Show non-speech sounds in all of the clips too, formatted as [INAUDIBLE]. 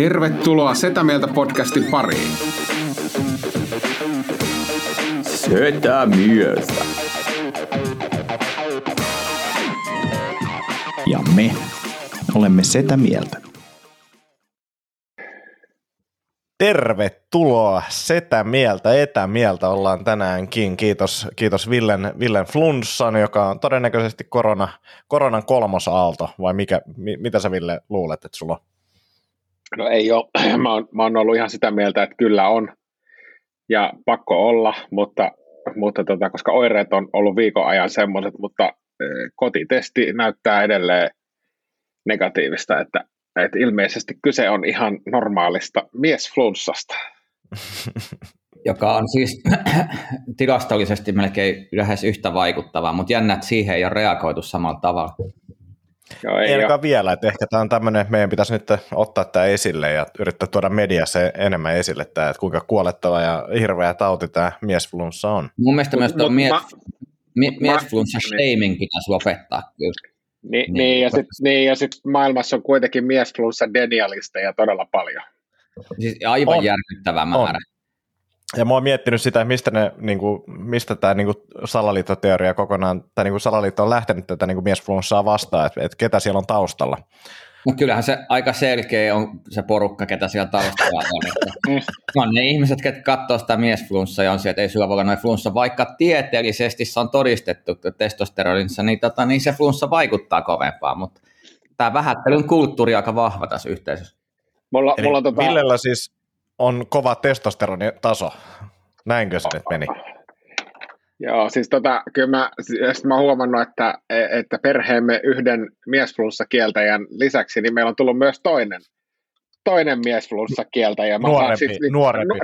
Tervetuloa Setä Mieltä podcastin pariin. Setä Mieltä. Ja me olemme Setä Mieltä. Tervetuloa Setä Mieltä, Etämieltä ollaan tänäänkin. Kiitos, kiitos Villen, Villen Flunssan, joka on todennäköisesti korona, koronan kolmosaalto, vai mikä, mi, mitä sä Ville luulet, että sulla on? No ei ole. [CLEARS THROAT] Mä oon, mä oon ollut ihan sitä mieltä, että kyllä on ja pakko olla, mutta, mutta tota, koska oireet on ollut viikon ajan semmoiset, mutta e, kotitesti näyttää edelleen negatiivista, että, että ilmeisesti kyse on ihan normaalista miesflunssasta. [LAUGHS] Joka on siis [CLEARS THROAT] tilastollisesti melkein lähes yhtä vaikuttavaa, mutta jännä, että siihen ei ole reagoitu samalla tavalla. Joo, ei, ei ainakaan vielä, että ehkä tämä on tämmöinen, että meidän pitäisi nyt ottaa tämä esille ja yrittää tuoda mediassa enemmän esille tämä, että kuinka kuolettava ja hirveä tauti tämä miesflunssa on. Mun mielestä myös tuo mies, mie, miesflunssa shaming pitäisi lopettaa kyllä. Niin, niin, niin, ja sitten niin, ja sit maailmassa on kuitenkin miesflunssa denialisteja todella paljon. Siis aivan on. järkyttävä määrä. On. Ja mä oon miettinyt sitä, mistä, ne, niin kuin, mistä tämä niin salaliittoteoria kokonaan, tai niin kuin salaliitto on lähtenyt tätä niin miesflunssaa vastaan, että, että ketä siellä on taustalla. No kyllähän se aika selkeä on se porukka, ketä siellä taustalla on. Että [LAUGHS] on ne ihmiset, ketkä katsoo sitä miesflunssaa ja on sieltä, että ei sulla voi olla noin flunssa, vaikka tieteellisesti se on todistettu että testosteronissa, niin, tota, niin se flunssa vaikuttaa kovempaa, mutta tämä vähättelyn kulttuuri on aika vahva tässä yhteisössä. Mulla, Eli mulla tota... Villellä siis on kova testosteronitaso. Näinkö se nyt meni? Joo, siis tota, kyllä mä, siis mä huomannut, että, että perheemme yhden miesflunssa-kieltäjän lisäksi, niin meillä on tullut myös toinen, toinen miesflunssa-kieltäjä. Mä nuorempi, siis, niin, nuorempi.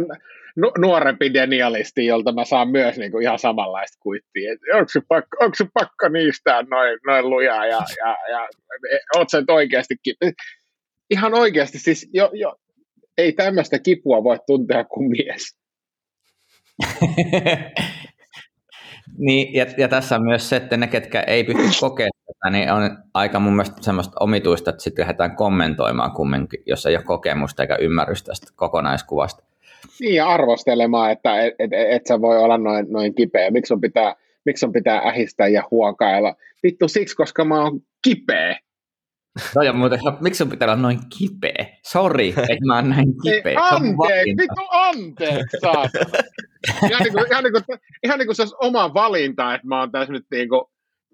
Nu, nuorempi denialisti, jolta mä saan myös niin kuin ihan samanlaista kuittia. Onko se pakko, onko se pakko niistä noin, noin lujaa ja, ja, ja oot sä nyt oikeastikin. Ihan oikeasti, siis jo, jo, ei tämmöistä kipua voi tuntea kuin mies. [LAUGHS] niin, ja, ja, tässä on myös se, että ne, ketkä ei pysty kokemaan tätä, niin on aika mun mielestä semmoista omituista, että sitten lähdetään kommentoimaan kumminkin, jos ei ole kokemusta eikä ymmärrystä tästä kokonaiskuvasta. Niin, ja arvostelemaan, että et, et, et sä voi olla noin, noin kipeä. Miksi on pitää, miksi on pitää ähistää ja huokailla? Vittu siksi, koska mä oon kipeä. No ja muuten, miksi sun pitää olla noin kipeä? Sori, että mä oon näin kipeä. Ei, anteeksi, vittu anteeksi, ihan, niin kuin, ihan, niin kuin, ihan niin kuin se olisi oma valinta, että mä oon tässä nyt niin kuin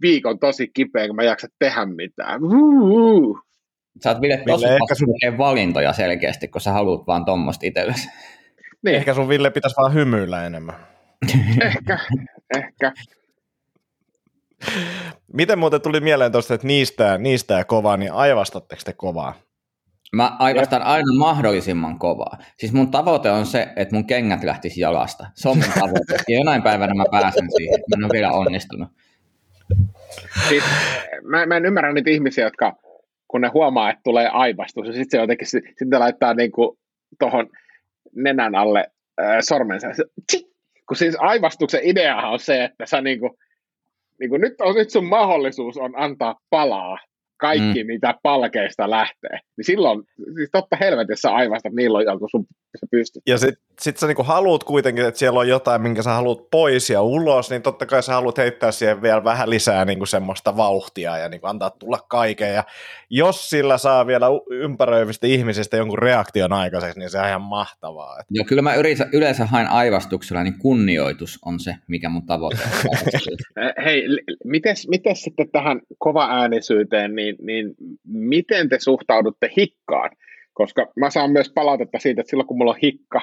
viikon tosi kipeä, kun mä jaksa tehdä mitään. Uh-huh. Sä oot Ville tosi ehkä sun... valintoja selkeästi, kun sä haluat vaan tuommoista itsellesi. Niin. Ehkä sun Ville pitäisi vaan hymyillä enemmän. ehkä, ehkä. [LAUGHS] Miten muuten tuli mieleen tuosta, että niistä, niistä kovaa, niin aivastatteko te kovaa? Mä aivastan aina mahdollisimman kovaa. Siis mun tavoite on se, että mun kengät lähtisi jalasta. Se on mun tavoite. Ja jonain päivänä mä pääsen siihen. Mä en ole vielä onnistunut. Siis, mä, mä en ymmärrä niitä ihmisiä, jotka kun ne huomaa, että tulee aivastus, ja sitten se jotenkin sitten laittaa niinku tuohon nenän alle äh, sormensa. Kun siis aivastuksen ideahan on se, että sä niinku, niin kuin nyt, on, nyt sun mahdollisuus on antaa palaa kaikki, mm. mitä palkeista lähtee. Niin silloin, siis totta helvetissä aivasta, että niillä on joku sun sä pystyt. Ja sit, sit sä niinku haluat kuitenkin, että siellä on jotain, minkä sä haluat pois ja ulos, niin totta kai sä haluat heittää siihen vielä vähän lisää niinku semmoista vauhtia ja niinku antaa tulla kaiken. Ja jos sillä saa vielä ympäröivistä ihmisistä jonkun reaktion aikaiseksi, niin se on ihan mahtavaa. Että... Joo, kyllä mä yleensä, yleensä hain aivastuksella, niin kunnioitus on se, mikä mun tavoite on. [LAUGHS] Hei, miten, miten sitten tähän kova-äänisyyteen, niin, niin miten te suhtaudutte hikkaan? Koska mä saan myös palautetta siitä, että silloin kun mulla on hikka,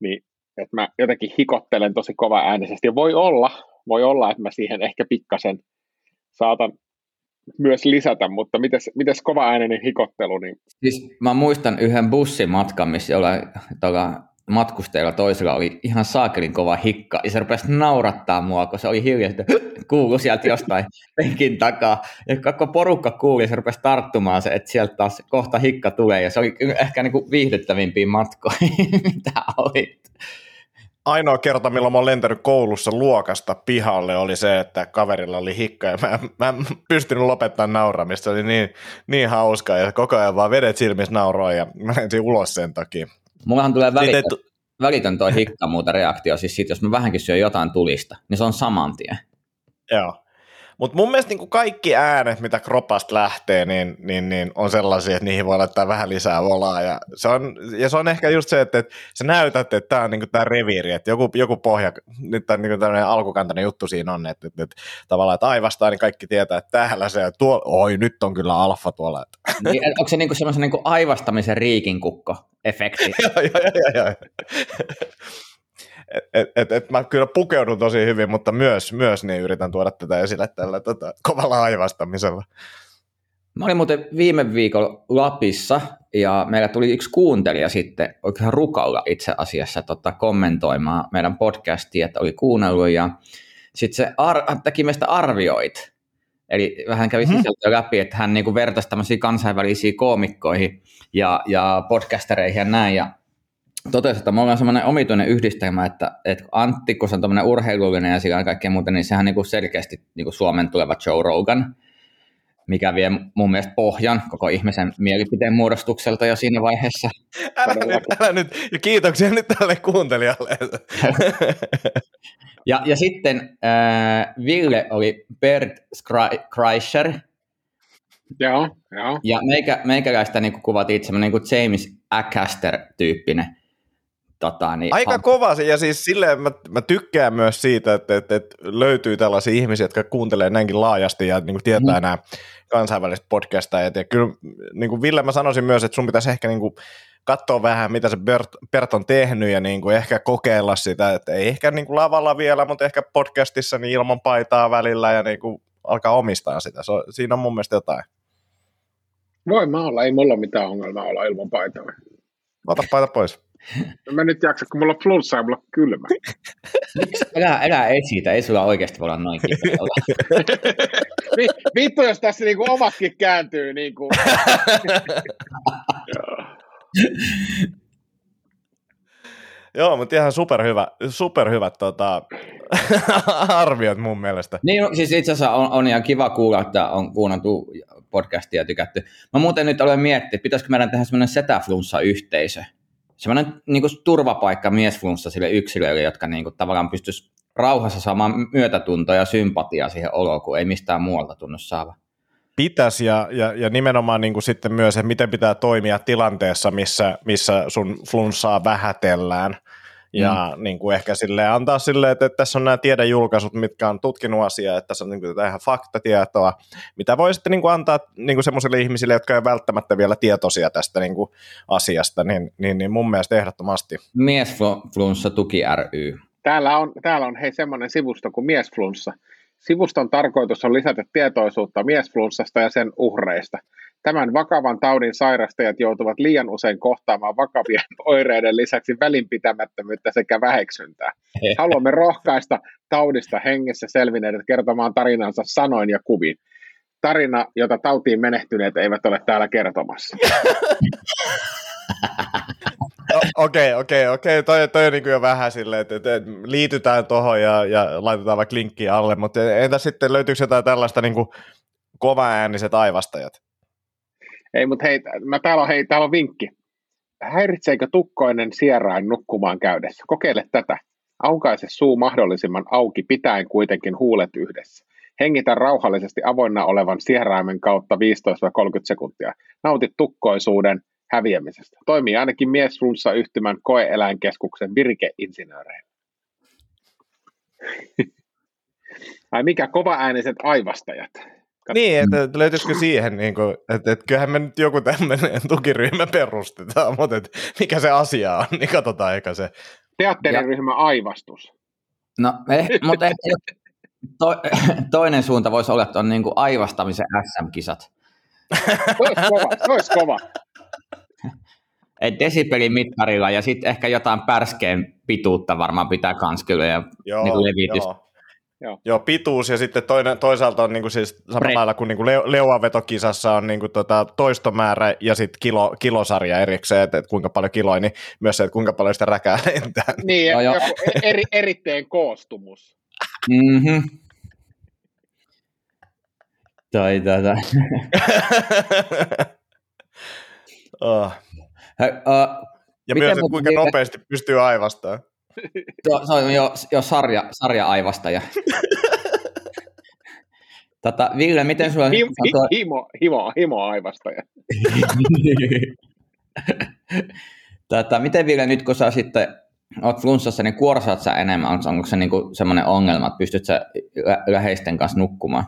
niin että mä jotenkin hikottelen tosi kova äänisesti. Ja voi olla, voi olla, että mä siihen ehkä pikkasen saatan myös lisätä, mutta mites, mites kova ääninen hikottelu? Niin... Siis mä muistan yhden bussimatkan, missä jollain matkustajalla toisella oli ihan saakelin kova hikka, ja se rupesi naurattaa mua, kun se oli hiljaista, kuulu sieltä jostain penkin takaa, ja koko porukka kuuli, ja se rupesi tarttumaan se, että sieltä taas kohta hikka tulee, ja se oli ehkä niin kuin viihdyttävimpiä matkoja, [LAUGHS] mitä oli. ainoa kerta, milloin mä oon lentänyt koulussa luokasta pihalle, oli se, että kaverilla oli hikka ja mä, mä en pystynyt lopettamaan nauramista. Se oli niin, niin hauskaa ja koko ajan vaan vedet silmissä nauroa ja mä lensin ulos sen takia. Mullahan tulee ei välitön, tu- välitön toi hikka muuta reaktio, siis sit, jos mä vähänkin syön jotain tulista, niin se on saman tien. Joo. Mutta mun mielestä niin kaikki äänet, mitä kropasta lähtee, niin, niin, niin on sellaisia, että niihin voi laittaa vähän lisää volaa. Ja se on, ja se on ehkä just se, että, että sä näytät, että tämä on niin tämä reviiri, että joku, joku pohja, nyt tämä niin tämmöinen alkukantainen juttu siinä on, että, että, että tavallaan, että aivastaa, niin kaikki tietää, että täällä se, tuo, oi nyt on kyllä alfa tuolla. Että, [LAUGHS] Niin, onko se niinku semmoisen niinku aivastamisen riikinkukko-efekti? [LAUGHS] joo, joo, joo, joo. Et, et, et, mä kyllä pukeudun tosi hyvin, mutta myös, myös niin yritän tuoda tätä esille tällä tota, kovalla aivastamisella. Mä olin muuten viime viikolla Lapissa ja meillä tuli yksi kuuntelija sitten oikein rukalla itse asiassa tota, kommentoimaan meidän podcastia, että oli kuunnellut ja sitten se ar- teki meistä arvioit. Eli vähän kävi Mhm. sisältöä läpi, että hän niinku vertaisi tämmöisiä kansainvälisiä koomikkoihin ja, ja podcastereihin ja näin. Ja totesi, että me ollaan semmoinen omituinen yhdistelmä, että, että Antti, kun se on tämmöinen urheilullinen ja sillä kaikkea muuta, niin sehän niinku selkeästi niinku Suomen tuleva Joe Rogan, mikä vie mun mielestä pohjan koko ihmisen mielipiteen muodostukselta jo siinä vaiheessa. Älä nyt, älä nyt, ja kiitoksia nyt tälle kuuntelijalle. Ja, ja sitten äh, Ville oli Bert Kreischer, Joo, joo. ja meikä, meikäläistä niin kuvattiin semmoinen niin kuin James Acaster-tyyppinen. Tota, niin, Aika ham- kova se, ja siis silleen mä, mä tykkään myös siitä, että, että, että löytyy tällaisia ihmisiä, jotka kuuntelee näinkin laajasti ja niin kuin tietää mm. nämä kansainväliset podcastajat. Ja kyllä niin kuin Ville mä sanoisin myös, että sun pitäisi ehkä niin kuin katsoa vähän, mitä se Bert, Bert on tehnyt ja niin kuin ehkä kokeilla sitä, että ei ehkä niin kuin lavalla vielä, mutta ehkä podcastissa niin ilman paitaa välillä ja niin kuin alkaa omistaa sitä. Se on, siinä on mun mielestä jotain. Voi mä olla, ei mulla ole mitään ongelmaa olla ilman paitaa. Ota paita pois. Mä nyt jaksa, kun mulla on flunssa ja mulla on kylmä. Älä, älä esitä, ei sulla oikeasti voi olla noin vittu, jos tässä niinku omatkin kääntyy niinku. Joo, mutta ihan superhyvä, superhyvät tota, [LAUGHS] arviot mun mielestä. Niin, no, siis itse asiassa on, on ihan kiva kuulla, että on kuunneltu podcastia ja tykätty. Mä muuten nyt olen miettinyt, pitäisikö meidän tehdä semmoinen setäflunssa-yhteisö. Semmoinen niin kuin turvapaikka miesflunssa sille yksilöille, jotka niin kuin, tavallaan pystyisi rauhassa saamaan myötätuntoa ja sympatiaa siihen oloon, kun ei mistään muualta tunnu saava. Pitäisi ja, ja, ja nimenomaan niin kuin sitten myös, että miten pitää toimia tilanteessa, missä, missä sun flunssaa vähätellään. Ja mm. niin kuin ehkä sille antaa silleen, että, että tässä on nämä tiedejulkaisut, mitkä on tutkinut asiaa, että tässä on niin kuin ihan faktatietoa, mitä voi sitten niin kuin antaa niin kuin semmoisille ihmisille, jotka ei välttämättä vielä tietoisia tästä niin kuin asiasta, niin, niin, niin mun mielestä ehdottomasti. Miesflunssa tuki ry. Täällä on, täällä on hei semmoinen sivusto kuin Miesflunssa. Sivuston tarkoitus on lisätä tietoisuutta miesflunssasta ja sen uhreista. Tämän vakavan taudin sairastajat joutuvat liian usein kohtaamaan vakavien [LAUGHS] oireiden lisäksi välinpitämättömyyttä sekä väheksyntää. [LAUGHS] Haluamme rohkaista taudista hengessä selvinneet kertomaan tarinansa sanoin ja kuvin. Tarina, jota tautiin menehtyneet eivät ole täällä kertomassa. [LAUGHS] Okei, okei, okei. Toi, toi on niin jo vähän silleen, että, että liitytään tuohon ja, ja laitetaan vaikka linkkiä alle, mutta entä sitten löytyykö jotain tällaista niin kovaääniset aivastajat? Ei, mutta hei, mä täällä on, hei, täällä on vinkki. Häiritseekö tukkoinen sierain nukkumaan käydessä? Kokeile tätä. Aukaise suu mahdollisimman auki, pitäen kuitenkin huulet yhdessä. Hengitä rauhallisesti avoinna olevan sieraimen kautta 15-30 sekuntia. Nauti tukkoisuuden häviämisestä. Toimii ainakin miesflunssa yhtymän koeeläinkeskuksen virkeinsinööreillä. [LAUGHS] Ai mikä kovaääniset aivastajat? Niin, että löytyisikö siihen, niin kuin, että, että kyllähän me nyt joku tämmöinen tukiryhmä perustetaan, mutta että mikä se asia on, niin katsotaan eikä se. Teatteriryhmä Aivastus. No, eh, mutta ehkä to, toinen suunta voisi olla, että on niin kuin aivastamisen SM-kisat. Olisi kova, se olisi kova. Et desibelin mittarilla ja sitten ehkä jotain pärskeen pituutta varmaan pitää kans kyllä ja Joo, niin levitys. joo. Joo. Joo, pituus ja sitten toinen, toisaalta on niinku siis samalla Bre- lailla kuin niinku leu, leuavetokisassa on niinku tota toistomäärä ja sitten kilo, kilosarja erikseen, että, että kuinka paljon kiloja, niin myös se, että kuinka paljon sitä räkää [LAUGHS] lentää. Niin, Joo, joo. joku eri, eritteen koostumus. Mhm. Tai tätä. Oh. Hei, uh, Ja Miten myös, että kuinka niitä- nopeasti pystyy aivastamaan. tuo, se on jo, jo sarja, sarja-aivastaja. [LAUGHS] Tota, Ville, miten sulla... Himo, tuo- himo, himo, himo aivastaja. [LAUGHS] Tätä, miten Ville, nyt kun sä sitten oot flunssassa, niin kuorsaat sä enemmän? Onko, onko se niinku semmoinen ongelma, että pystyt sä lä- läheisten kanssa nukkumaan?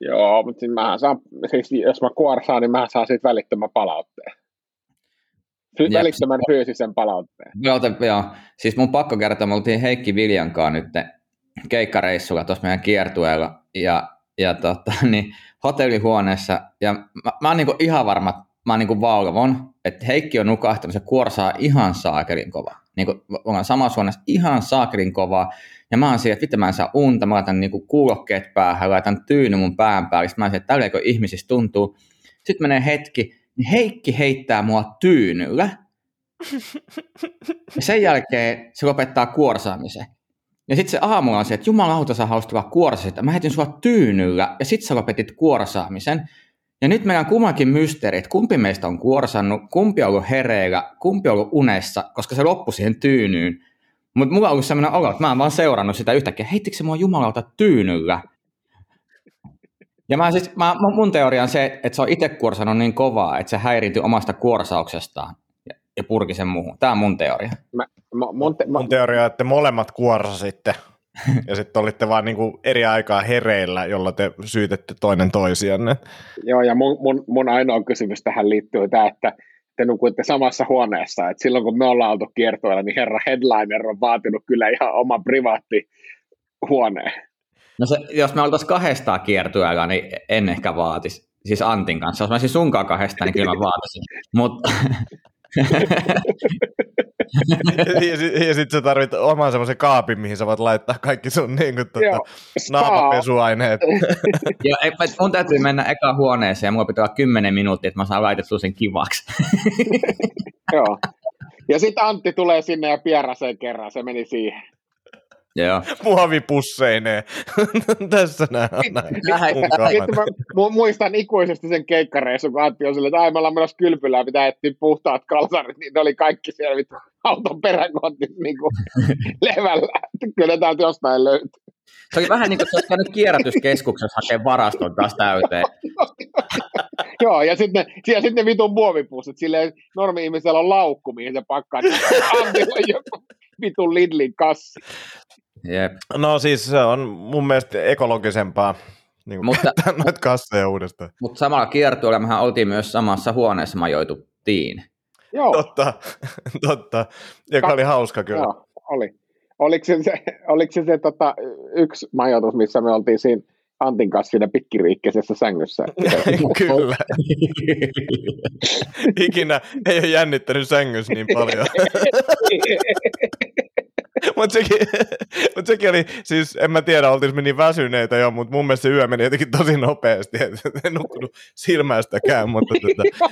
Joo, mutta siis mähän saan, siis jos mä kuorsaan, niin mä saan siitä välittömän palautteen. Fy- Jep. välittömän fyysisen palautteen. Joo, te, joo. Siis mun pakko kertoa, me oltiin Heikki Viljankaan nyt keikkareissulla tuossa meidän kiertueella ja, ja tota, [LAUGHS] niin, hotellihuoneessa ja mä, mä oon niinku ihan varma, että mä niinku valvon, että Heikki on nukahtanut, se kuorsaa ihan saakelin kova. Niinku, ollaan samassa huoneessa ihan saakelin kovaa ja mä oon siellä, että vittu mä en saa unta, mä laitan niinku kuulokkeet päähän, laitan tyyny mun pään päälle, sitten mä oon siellä, että ihmisistä tuntuu. Sitten menee hetki, niin Heikki heittää mua tyynyllä ja sen jälkeen se lopettaa kuorsaamisen. Ja sitten se aamulla on se, että jumalauta sä haluaisit tulla kuorsasit. Mä heitin sua tyynyllä ja sitten sä lopetit kuorsaamisen. Ja nyt meillä on kummankin mysteeri, että kumpi meistä on kuorsannut, kumpi on ollut hereillä, kumpi on ollut unessa, koska se loppui siihen tyynyyn. Mutta mulla on ollut sellainen olo, että mä oon vaan seurannut sitä yhtäkkiä, heittikö se mua jumalauta tyynyllä? Ja mä siis, mä, mun teoria on se, että se on itse kuorsannut niin kovaa, että se häiriintyi omasta kuorsauksestaan ja, ja purki sen muuhun. Tämä on mun teoria. Mä, mä, mun te, mä, Mun teoria on, että te molemmat kuorsasitte [LAUGHS] ja sitten olitte vaan niinku eri aikaa hereillä, jolla te syytette toinen toisianne. joo, ja mun, mun, mun ainoa kysymys tähän liittyy tämä, että te nukuitte samassa huoneessa, että silloin kun me ollaan oltu kiertoilla, niin herra headliner on vaatinut kyllä ihan oma privaatti huoneen. No se, jos me oltaisiin kahdestaan kiertueella, niin en ehkä vaatisi. Siis Antin kanssa. Jos mä olisin sunkaan kahdestaan, niin kyllä mä vaatisin. Mutta [LAUGHS] ja sitten ja sit sä tarvit oman semmoisen kaapin, mihin sä voit laittaa kaikki sun niinku, Joo. tota, naapapesuaineet. [LAUGHS] ja, ei, mun täytyy mennä eka huoneeseen ja mulla pitää olla 10 minuuttia, että mä saan laitettua sen kivaksi. [LAUGHS] Joo. Ja sitten Antti tulee sinne ja pierasee kerran, se meni siihen. Joo. Muovipusseineen. [LAUGHS] Tässä nää on näin. Lähde- Mun kaamat. Sitten mä mu- muistan ikuisesti sen keikkareissun, kun Antti on silleen, että ai me ollaan menossa kylpylään, pitää etsiä puhtaat kalsarit, niin ne oli kaikki siellä vittu auton peräkontissa niin kuin [LAUGHS] levällä. Että Kyllä ne täältä jostain löytyy. Se oli vähän niin kuin, että käynyt kierrätyskeskuksessa hakea varaston taas täyteen. [LAUGHS] Joo, ja sitten ne, sitten ne vitun muovipussit, silleen normi-ihmisellä on laukku, mihin se pakkaa, niin Antilla on joku vitun Lidlin kassi. Jep. No siis se on mun mielestä ekologisempaa niin Mutta- noita kasseja uudestaan. Mutta samalla kiertueella mehän oltiin myös samassa huoneessa majoituttiin. Joo, Totta, [LAUGHS] totta. Joka oli hauska kyllä. joo, oli. Oliko se, se, oliko se, se tota, yksi majoitus, missä me oltiin siinä Antin kanssa siinä pikkiriikkeisessä sängyssä? [LAUGHS] kyllä. Ikinä ei ole jännittänyt sängyssä niin paljon. [LAUGHS] Mutta sekin, mut sekin oli, siis en mä tiedä, oltiin me niin väsyneitä jo, mutta mun mielestä se yö meni jotenkin tosi nopeasti, että [LAUGHS] en nukkunut silmästäkään, mutta tota,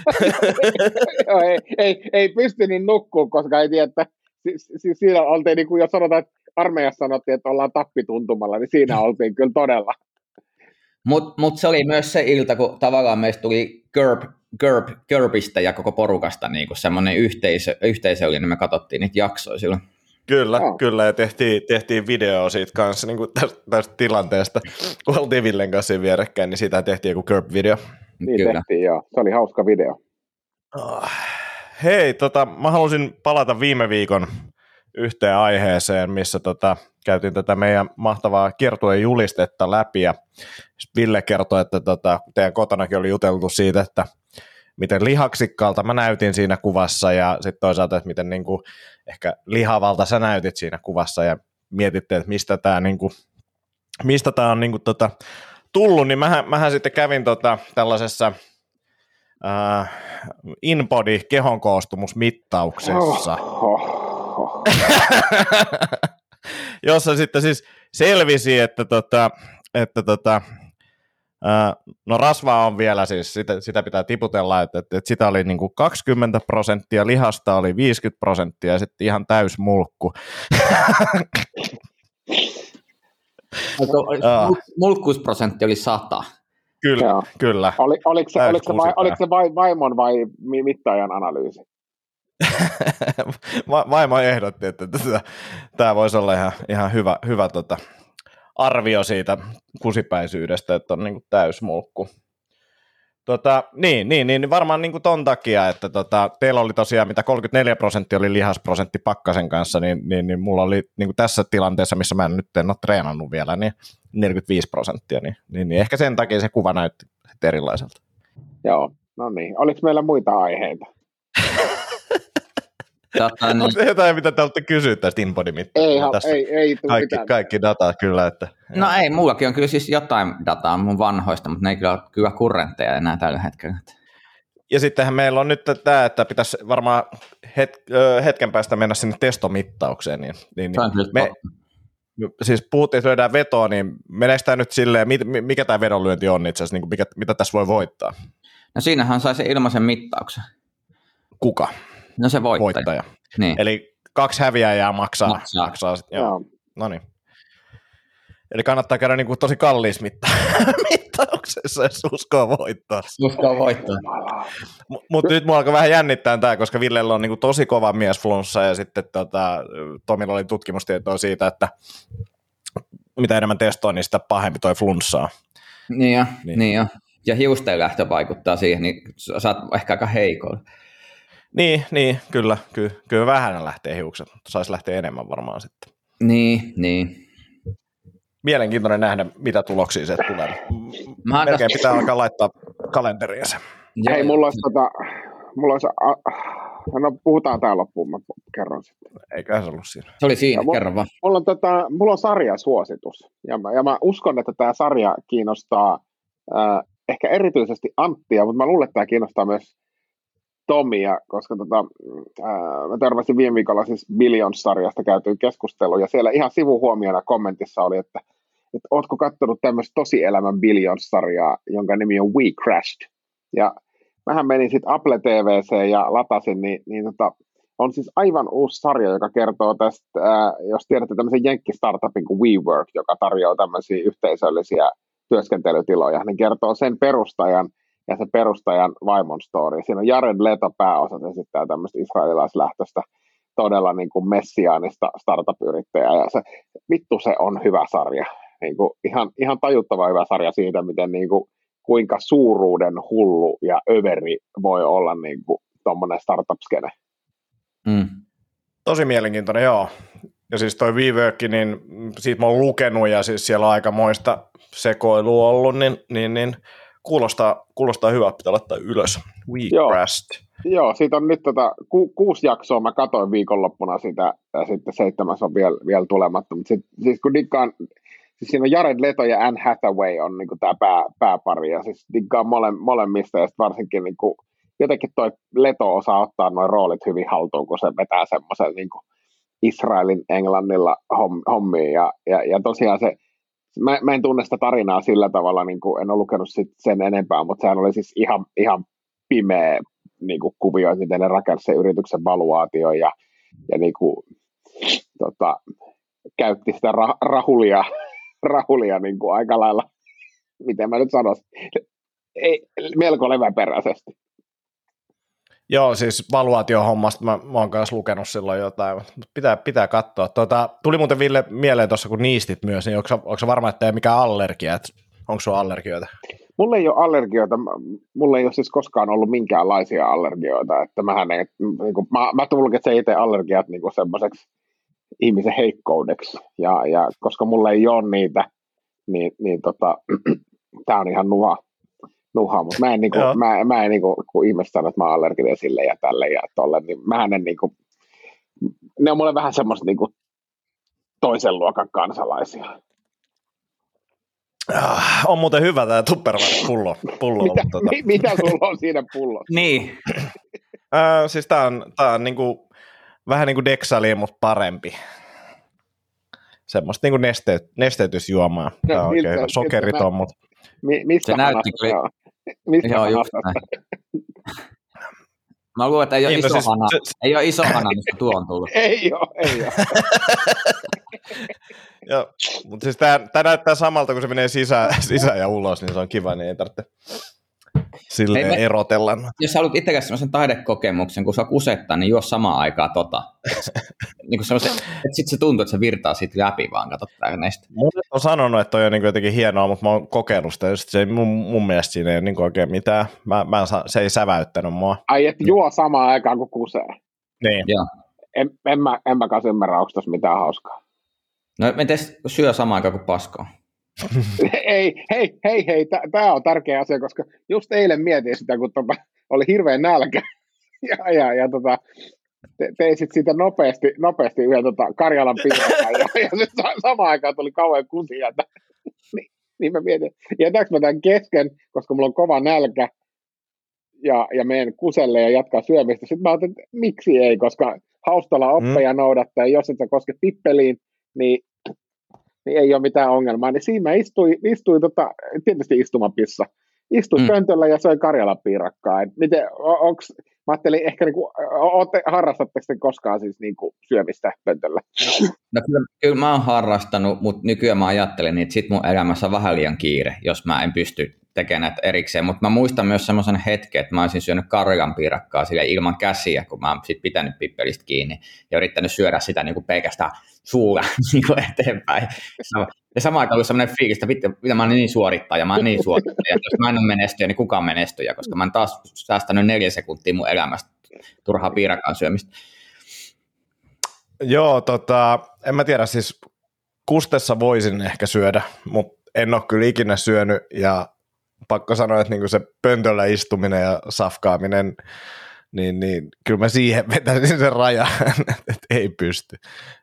Joo, ei, ei, ei pystynyt nukkua, koska ei tiedä, että si, si, siinä oltiin, niin kuin jos sanotaan, että armeijassa sanottiin, että ollaan tappituntumalla, niin siinä oltiin kyllä todella. Mutta mut se oli myös se ilta, kun tavallaan meistä tuli Gerb, Gerb, Gerbistä ja koko porukasta niin semmoinen yhteisö, yhteisöllinen, me katsottiin niitä jaksoja silloin. kyllä, Joo. kyllä, ja tehtiin, tehtiin video siitä kanssa niin kuin tästä, tästä tilanteesta, kun oltiin Villen kanssa vierekkäin, niin siitä tehtiin joku Curb-video. Niin Kyllä. tehtiin, joo. Se oli hauska video. Ah. Hei, tota, mä halusin palata viime viikon yhteen aiheeseen, missä tota, käytiin tätä meidän mahtavaa kiertueen julistetta läpi. Ja Ville kertoi, että tota, teidän kotonakin oli juteltu siitä, että miten lihaksikkaalta mä näytin siinä kuvassa ja sitten toisaalta, että miten niinku, ehkä lihavalta sä näytit siinä kuvassa ja mietitte, että mistä tämä niinku, mistä tää on niinku, tota, tullut, niin mähän, mähän sitten kävin tota, tällaisessa äh, InBody kehonkoostumusmittauksessa, Oh, oh, oh. [LAUGHS] jossa sitten siis selvisi, että, tota, että tota, no rasvaa on vielä siis, sitä, sitä pitää tiputella, että, että, että sitä oli niin kuin 20 prosenttia, lihasta oli 50 prosenttia ja sitten ihan täys mulkku. [LAUGHS] [LAUGHS] Mulkkuusprosentti oli 100. Kyllä, Joo. kyllä. Oli, oliko, se, oliko, se, vai, oliko se vai, vaimon vai mi- mittaajan analyysi? Va- Vaimo ehdotti, että tämä voisi olla ihan, ihan hyvä, hyvä tota, arvio siitä kusipäisyydestä, että on niinku täysmulkku. Tota, niin, niin, niin, varmaan niinku ton takia, että tota, teillä oli tosiaan mitä 34 prosenttia oli lihasprosentti Pakkasen kanssa, niin, niin, niin mulla oli niinku tässä tilanteessa, missä mä nyt en ole treenannut vielä, niin 45 prosenttia, niin, niin, niin ehkä sen takia se kuva näytti erilaiselta. Joo, no niin. Oliko meillä muita aiheita? [LAUGHS] Tota, [LAUGHS] niin, Onko se jotain, mitä te olette kysyä tästä InBody-mittaukselta? Ei, Tässä ei, ei tule kaikki, mitään. kaikki data kyllä, että no ei, mullakin on kyllä siis jotain dataa mun vanhoista, mutta ne ei kyllä ole kyllä kurrentteja enää tällä hetkellä. Ja sittenhän meillä on nyt tämä, että pitäisi varmaan het, hetken päästä mennä sinne testomittaukseen. Niin, niin, kyllä me, siis puhuttiin, että lyödään vetoa, niin meneekö tämä nyt silleen, mikä tämä vedonlyönti on itse asiassa, niin kuin mikä, mitä tässä voi voittaa? No siinähän sai se ilmaisen mittauksen. Kuka? No se voittaja. Voittaja. Niin. Eli kaksi häviäjää maksaa. Maksaa. maksaa sit, joo. Joo. No niin. Eli kannattaa käydä niin kuin tosi kalliissa mitta- [LAUGHS] mittauksessa, jos uskoo voittaa. Uskoo voittaa. Mutta nyt mua alkoi vähän jännittää tämä, koska Villellä on niinku tosi kova miesflunssa ja sitten tota, Tomilla oli tutkimustietoa siitä, että mitä enemmän testoa, niin sitä pahempi toi flunssaa. Niin jo, Niin. niin. niin jo. Ja hiusten lähtö vaikuttaa siihen, niin sä oot ehkä aika heikolla. Niin, niin kyllä, kyllä, kyllä vähän lähtee hiukset, mutta saisi lähteä enemmän varmaan sitten. Niin, niin. Mielenkiintoinen nähdä, mitä tuloksia se tulee. Mä Melkein tässä- pitää alkaa laittaa kalenteriin se. Hei, mulla olisi, tota, mulla olisi a, no puhutaan tää loppuun, mä kerron sitten. Eiköhän se ollut siinä. Se oli siinä, Ja mu- kerro vaan. Mulla on, tota, mulla on sarjasuositus, ja mä, ja mä uskon, että tämä sarja kiinnostaa äh, ehkä erityisesti Anttia, mutta mä luulen, että tämä kiinnostaa myös Tomia, koska tota, äh, mä törmäsin viime viikolla siis Billions-sarjasta käytyyn keskusteluun, ja siellä ihan sivuhuomiona kommentissa oli, että, että ootko katsonut tämmöistä tosielämän Billions-sarjaa, jonka nimi on We Crashed, ja mähän menin sitten Apple TVC ja latasin, niin, niin tota, on siis aivan uusi sarja, joka kertoo tästä, ää, jos tiedätte tämmöisen jenkkistartupin kuin WeWork, joka tarjoaa tämmöisiä yhteisöllisiä työskentelytiloja, niin kertoo sen perustajan ja se perustajan vaimon story. Siinä on Jared Leto pääosat esittää tämmöistä israelilaislähtöistä todella niin kuin messiaanista startup-yrittäjää, ja se, vittu se on hyvä sarja. Niin kuin ihan, ihan tajuttava hyvä sarja siitä, miten niin kuin, kuinka suuruuden hullu ja överi voi olla niin kuin tuommoinen startup-skene. Mm. Tosi mielenkiintoinen, joo. Ja siis toi WeWork, niin siitä mä oon lukenut ja siis siellä on aika moista sekoilua ollut, niin, niin, niin kuulostaa, kuulostaa hyvä, pitää laittaa ylös. We Joo. crashed. Joo, siitä on nyt tota, ku, kuusi jaksoa, mä katoin viikonloppuna sitä, ja sitten seitsemäs on vielä, vielä tulematta, mutta sit, siis kun diggaan, siis siinä on Jared Leto ja Anne Hathaway on niinku tämä pää, pääpari, ja siis diggaan mole, molemmista, ja sit varsinkin niinku, jotenkin toi Leto osaa ottaa noin roolit hyvin haltuun, kun se vetää semmoisen niinku Israelin Englannilla homm, hommiin, ja, ja, ja tosiaan se, mä, mä en tunne sitä tarinaa sillä tavalla, niin kuin en ole lukenut sit sen enempää, mutta sehän oli siis ihan, ihan pimeä niin kuin kuvio, että ne rakensi sen yrityksen valuaatio ja, ja niin kuin, tota, käytti sitä ra- rahulia, [LAUGHS] rahulia niin kuin aika lailla, miten mä nyt sanoisin, ei, melko leväperäisesti. Joo, siis valuaatiohommasta mä, mä oon kanssa lukenut silloin jotain, mutta pitää, pitää katsoa. Tota, tuli muuten Ville mieleen tuossa, kun niistit myös, niin onko, onko varma, että ei mikään allergia, että onko sulla allergioita? Mulla ei ole allergioita, mulla ei ole siis koskaan ollut minkäänlaisia allergioita, että mähän ei, niin kuin, mä, mä tulkitsen itse allergiat niin semmoiseksi ihmisen heikkoudeksi, ja, ja koska mulla ei ole niitä, niin, niin tota, [CLEARS THROAT] tämä on ihan nuha, nuha mutta mä en, niin kuin, Joo. mä, mä en niin kuin, kun ihmiset sanoo, että mä oon allerginen sille ja tälle ja tolle, niin mä en niin kuin, ne on mulle vähän semmoista niin kuin, toisen luokan kansalaisia. Ah, on muuten hyvä tämä Tupperware-pullo. Pullo, Mitä, mutta tota, mi- mitä sulla on siinä pullossa? Niin, ää, [CLEARS THROAT] siis tää on, tää on niinku, vähän niin kuin Dexali, mutta parempi. semmoista niin neste, nesteytysjuomaa. No, Tämä on miltä- oikein hyvä. Sokeriton, mutta Mi- mistä Se näytti kyllä- on? Mistä Joo, just näin. Mä luulen, että ei ole Niin, no iso siis hana, se- ei ole iso hana, mistä tuo on tullut. [LAUGHS] Ei ole, ei ole. [LAUGHS] Joo, mutta siis tämä näyttää samalta, kun se menee sisään, sisään ja ulos, niin se on kiva, niin ei tarvitse silleen Ei me- erotella. Jos haluat itselläsi sellaisen taidekokemuksen, kun sä kusettaa, niin juo samaan aikaan tota. [LAUGHS] niin kuin semmoisen, että sit se tuntuu, että se virtaa siitä läpi vaan, kato näistä. Monet on sanonut, että toi on niin jotenkin hienoa, mutta mä oon kokeillut sitä, ja sit se ei, mun, mun mielestä siinä ei ole niin oikein mitään. Mä, mä en saa, se ei säväyttänyt mua. Ai, että juo samaan aikaan kuin kusee. Niin. Joo. En, en, mä, en mä kanssa ymmärrä, onko tuossa mitään hauskaa. No miten syö samaan aikaan kuin paskoa? [LAUGHS] ei, hei, hei, hei, tämä on tärkeä asia, koska just eilen mietin sitä, kun tota, oli hirveän nälkä. [LAUGHS] ja, ja, ja tota, te, tein sit siitä nopeasti, nopeasti yhden tota, Karjalan piirretään, ja, ja sitten sa- samaan aikaan tuli kauhean kusia. Että, [LAUGHS] niin, niin mä mietin, jätäks mä tämän kesken, koska mulla on kova nälkä, ja, ja menen kuselle ja jatkaa syömistä. Sitten mä ajattelin, että miksi ei, koska haustalla oppeja mm. noudattaa, ja jos et sä koske pippeliin, niin, niin ei ole mitään ongelmaa. Niin siinä mä istuin, istuin tota, tietysti istumapissa, istuin Mm. pöntöllä ja söin Karjalan piirakkaa. Et miten, onks, mä ajattelin ehkä, niinku, ootte, harrastatteko te koskaan siis niinku syömistä pöntöllä? No kyllä, kyllä mä oon harrastanut, mutta nykyään mä ajattelen, niin, että sit mun elämässä on vähän liian kiire, jos mä en pysty tekemään näitä erikseen. Mutta mä muistan myös semmoisen hetken, että mä olisin syönyt karjan piirakkaa sille ilman käsiä, kun mä oon sit pitänyt pippelistä kiinni ja yrittänyt syödä sitä niin kuin pelkästään suulla [LAUGHS] niin kuin eteenpäin. Ja samaan aikaan oli semmoinen fiilis, että vittu, mitä mä oon niin suorittaja, mä oon niin suorittaja, jos mä en ole menestyjä, niin kukaan menestyjä, koska mä oon taas säästänyt neljä sekuntia mun elämästä turhaa piirakkaan syömistä. Joo, tota, en mä tiedä, siis kustessa voisin ehkä syödä, mutta en ole kyllä ikinä syönyt ja pakko sanoa, että niinku se pöntöllä istuminen ja safkaaminen, niin, niin kyllä mä siihen vetäisin sen rajan, että ei pysty,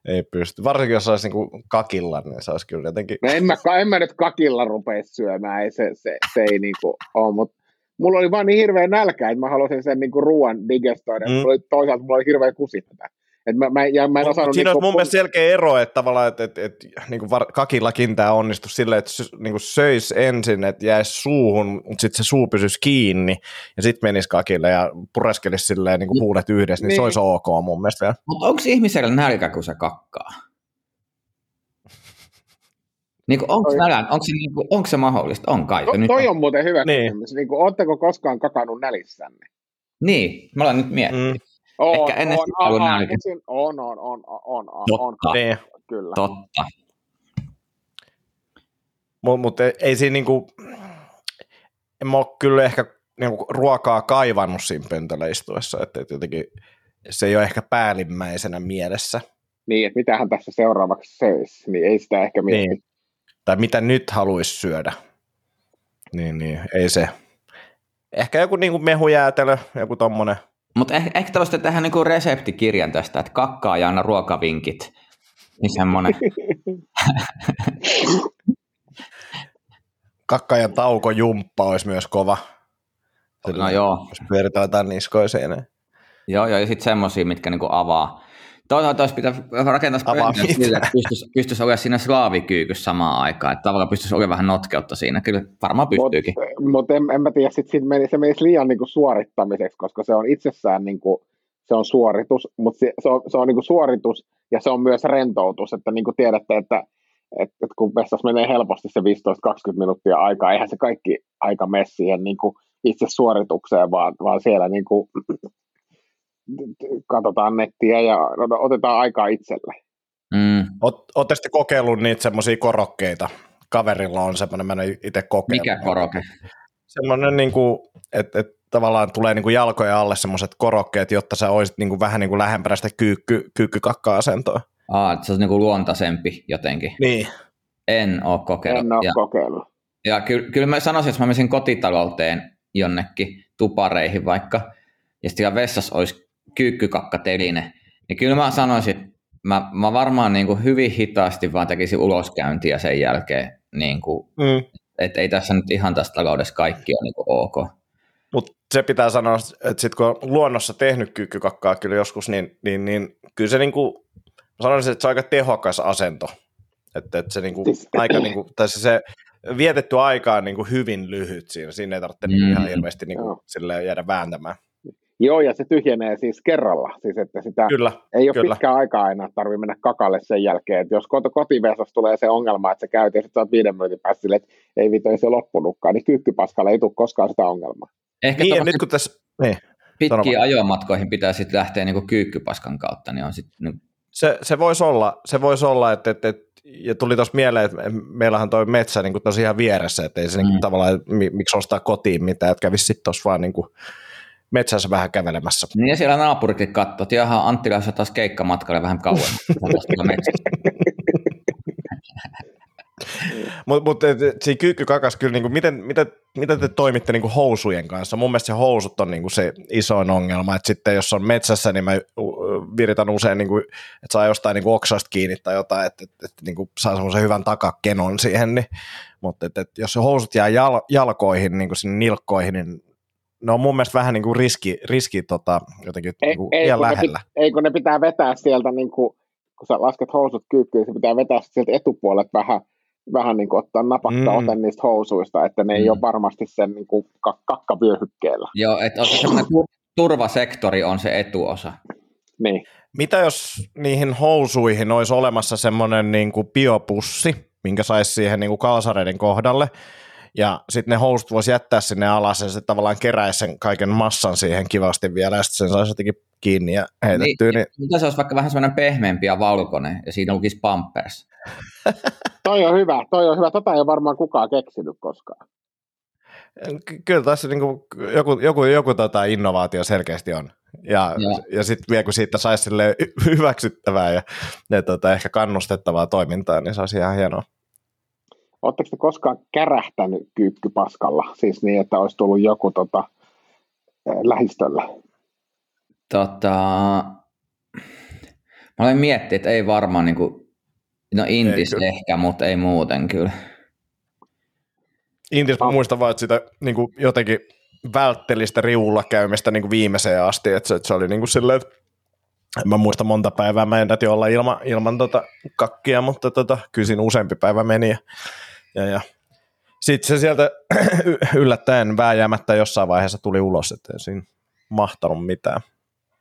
ei pysty. Varsinkin jos olisi niinku kakilla, niin se olisi kyllä jotenkin, No en mä, en mä nyt kakilla rupea syömään, ei se, se, se ei niinku ole, mutta mulla oli vaan niin hirveä nälkä, että mä halusin sen niinku ruoan digestoida. Mm. Oli, toisaalta mulla oli hirveä kusi tätä. Et mä, mä, ja mä en Mut osannut siinä niinku, olisi mun mielestä selkeä ero, että tavallaan, että, että, että niin kuin var, kakillakin tämä onnistu silleen, että niin kuin söisi ensin, että jäisi suuhun, mutta sitten se suu pysyisi kiinni ja sitten menisi kakille ja pureskelisi silleen niin kuin huulet yhdessä, niin, niin se Niin. olisi ok mun mielestä vielä. Mutta onko ihmisellä nälkä, kun se kakkaa? [LAUGHS] Niin onko, Toi- nälän, onko, se, niinku, onko se mahdollista? On kai. To, se nyt toi on muuten hyvä Niin. niin. kysymys. Niin kuin, ootteko koskaan kakannut nälissänne? Niin, mä olen nyt miettinyt. Mm, On, Ehkä ennen on, sitä on, on, on, on, on, on, on, on, Totta, niin. kyllä. totta. Mutta mut ei, ei siinä niinku, en mä ole kyllä ehkä niinku ruokaa kaivannut siinä pöntöllä istuessa, että, että jotenkin se ei ole ehkä päällimmäisenä mielessä. Niin, että mitähän tässä seuraavaksi söisi, niin ei sitä ehkä mieti. Niin. Tai mitä nyt haluaisi syödä. Niin, niin, ei se. Ehkä joku niinku mehujäätelö, joku tommonen. Mutta ehkä, ehkä tällaista tehdään niinku reseptikirjan tästä, että kakkaa ja anna ruokavinkit. Niin semmoinen. [LAUGHS] Kakkajan taukojumppa olisi myös kova. no joo, Jos pyöritään jotain niskoja seinään. joo, joo ja sitten semmoisia, mitkä niinku avaa. Toisaalta olisi pitää rakentaa sille, että pystyisi, pystyisi olemaan siinä slaavikyykyssä samaan aikaan. Että tavallaan pystyisi olemaan vähän notkeutta siinä. Kyllä varmaan pystyykin. Mutta mut en, en mä tiedä, sit, sit meni, se menisi liian niinku suorittamiseksi, koska se on itsessään niinku, se on suoritus, mutta se, se on, se on niinku suoritus ja se on myös rentoutus, että niin kuin tiedätte, että et, et kun vessassa menee helposti se 15-20 minuuttia aikaa, eihän se kaikki aika mene siihen niinku itse suoritukseen, vaan, vaan siellä niinku, katsotaan nettiä ja otetaan aikaa itselle. Mm. Oletteko te kokeillut niitä semmoisia korokkeita? Kaverilla on semmoinen, mä en itse kokeillut. Mikä koroke? Semmoinen, niin kuin, että, että tavallaan tulee niin kuin jalkojen alle semmoiset korokkeet, jotta sä olisit niin kuin vähän niin kuin lähempänä sitä kyykky, kyykkykakka-asentoa. Aa, että se on niinku luontaisempi jotenkin. Niin. En ole kokeillut. En ole ja, kokeillut. ja kyllä, kyllä mä sanoisin, että mä menisin kotitalouteen jonnekin tupareihin vaikka, ja sitten vessassa olisi kyykkykakkateline, niin kyllä mä sanoisin, että mä, mä varmaan niin kuin hyvin hitaasti vaan tekisin uloskäyntiä sen jälkeen, niin kuin, Mm. että ei tässä nyt ihan tässä taloudessa kaikki ole niin kuin ok. Mutta se pitää sanoa, että sitten kun on luonnossa tehnyt kyykkykakkaa kyllä joskus, niin, niin, niin kyllä se niin kuin, sanoisin, että se on aika tehokas asento. Että, että se, niinku, Siis- [CLEARS THROAT] aika, niinku, tai se, se vietetty aika on niinku hyvin lyhyt siinä. Siinä ei tarvitse niinku Mm. ihan hirveästi niinku, Joo. silleen jäädä vääntämään. Joo, ja se tyhjenee siis kerralla. Siis että sitä Kyllä, ei ole kyllä. pitkää aikaa enää tarvitse mennä kakalle sen jälkeen. Että jos kot- kotivesassa tulee se ongelma, että sä käyt ja sitten viiden minuutin päästä silleen, että ei vito, ei se loppunutkaan, niin kyykkypaskalle ei tule koskaan sitä ongelmaa. Ehkä Niin, niin, nyt kun tässä, niin, pitkiin ajomatkoihin pitää sitten lähteä niinku kyykkypaskan kautta, niin on sitten niin, se, se voisi olla, se vois olla että, että, että, ja tuli tuossa mieleen, että meillähän toi metsä niin tosi ihan vieressä, että ei se mm. niin Mm. tavallaan, mi, miksi ostaa kotiin mitään, että kävisi sitten tuossa vaan niin kuin metsässä vähän kävelemässä. niin ja siellä naapurikin katsoo, että jaha, Antti lähdössä taas keikkamatkalle vähän metsästä. Mutta [LAUGHS] mut, siinä kyykkykakas kyllä, niinku, miten, miten, miten te toimitte niinku housujen kanssa? Mun mielestä se housut on niinku se isoin ongelma, että sitten jos on metsässä, niin mä viritän usein, niinku, että saa jostain niinku oksasta kiinni tai jotain, että et, et, niinku, saa semmoisen hyvän takakenon siihen, niin, mutta et, et, jos se housut jää jal, jalkoihin, niinku sinne nilkkoihin, niin ne on mun mielestä vähän niinku riski, riski tota, jotenkin Ei, niinku, ei, liian kun ne, lähellä. pit- ei kun ne pitää vetää sieltä, niin kuin, kun sä lasket housut kyykkyyn, se pitää vetää sieltä etupuolet vähän, vähän niin kuin ottaa napakka Mm. mm. ote niistä housuista, että ne mm. ei ole varmasti sen niin kuin kak- kakkavyöhykkeellä. Joo, että on se semmoinen tur- turvasektori on se etuosa. Niin. Mitä jos niihin housuihin olisi olemassa semmoinen niin kuin biopussi, minkä saisi siihen niin kuin kalsareiden kohdalle, ja sitten ne housut voisi jättää sinne alas, ja se tavallaan keräisi sen kaiken massan siihen kivasti vielä, ja sitten sen saisi jotenkin kiinni ja heitettyä. Niin, Mitä se olisi vaikka vähän semmoinen pehmeämpi ja valkoinen, ja siinä lukisi Pampers. [LAUGHS] Toi on hyvä, toi on hyvä. Tota ei ole varmaan kukaan keksinyt koskaan. Ky- kyllä tässä niin kuin joku, joku, joku tota innovaatio selkeästi on. Ja, ja. ja sitten vielä kun siitä saisi hyväksyttävää ja, ja tota, ehkä kannustettavaa toimintaa, niin se olisi ihan hienoa. Oletteko te koskaan kärähtänyt kyykkypaskalla? Siis niin, että olisi tullut joku tota, lähistölle. Tota, mä olen miettinyt, että ei varmaan, niin kuin, no Intis kyllä. ehkä, mutta ei muuten kyllä. Intis mä muistan vaan, että sitä niin kuin jotenkin vältteli sitä riulla käymistä niin kuin viimeiseen asti, että se, että se oli niin kuin silleen, että en mä muista monta päivää, mä ennätin olla ilma, ilman tota kakkia, mutta tota, kyllä siinä useampi päivä meni ja, ja, ja. sitten se sieltä [CLEARS THROAT] yllättäen vääjäämättä jossain vaiheessa tuli ulos, että ei siinä mahtanut mitään.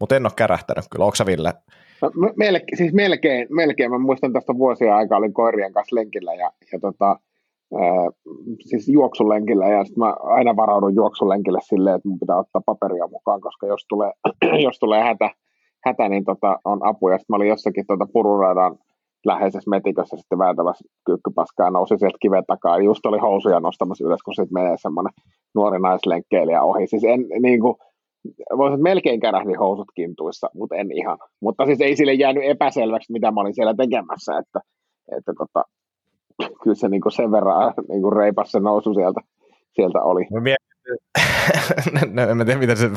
Mutta en ole kärähtänyt kyllä, onko Ville? No, me- melkein, siis melkein, melkein, mä muistan tästä vuosia aikaa, olin koirien kanssa lenkillä ja, ja tota, ää, siis juoksulenkillä ja sitten mä aina varaudun juoksulenkille silleen, että mun pitää ottaa paperia mukaan, koska jos tulee, [CLEARS THROAT] jos tulee hätä, hätä niin tota, on apu. Ja sitten mä olin jossakin tota pururadan läheisessä metikössä sitten vääntämässä kyykkypaskaa nousi sieltä kiven takaa. Just oli housuja nostamassa ylös, kun sitten menee semmoinen nuori naislenkkeilijä ohi. Siis en niin kuin, voisin melkein kärähdin housut kintuissa, mutta en ihan. Mutta siis ei sille jäänyt epäselväksi, mitä mä olin siellä tekemässä, että, että tota, kyllä se niinku sen verran niinku reipas se nousu sieltä, sieltä oli. Mä [LAUGHS] no, en mä tiedä, mitä se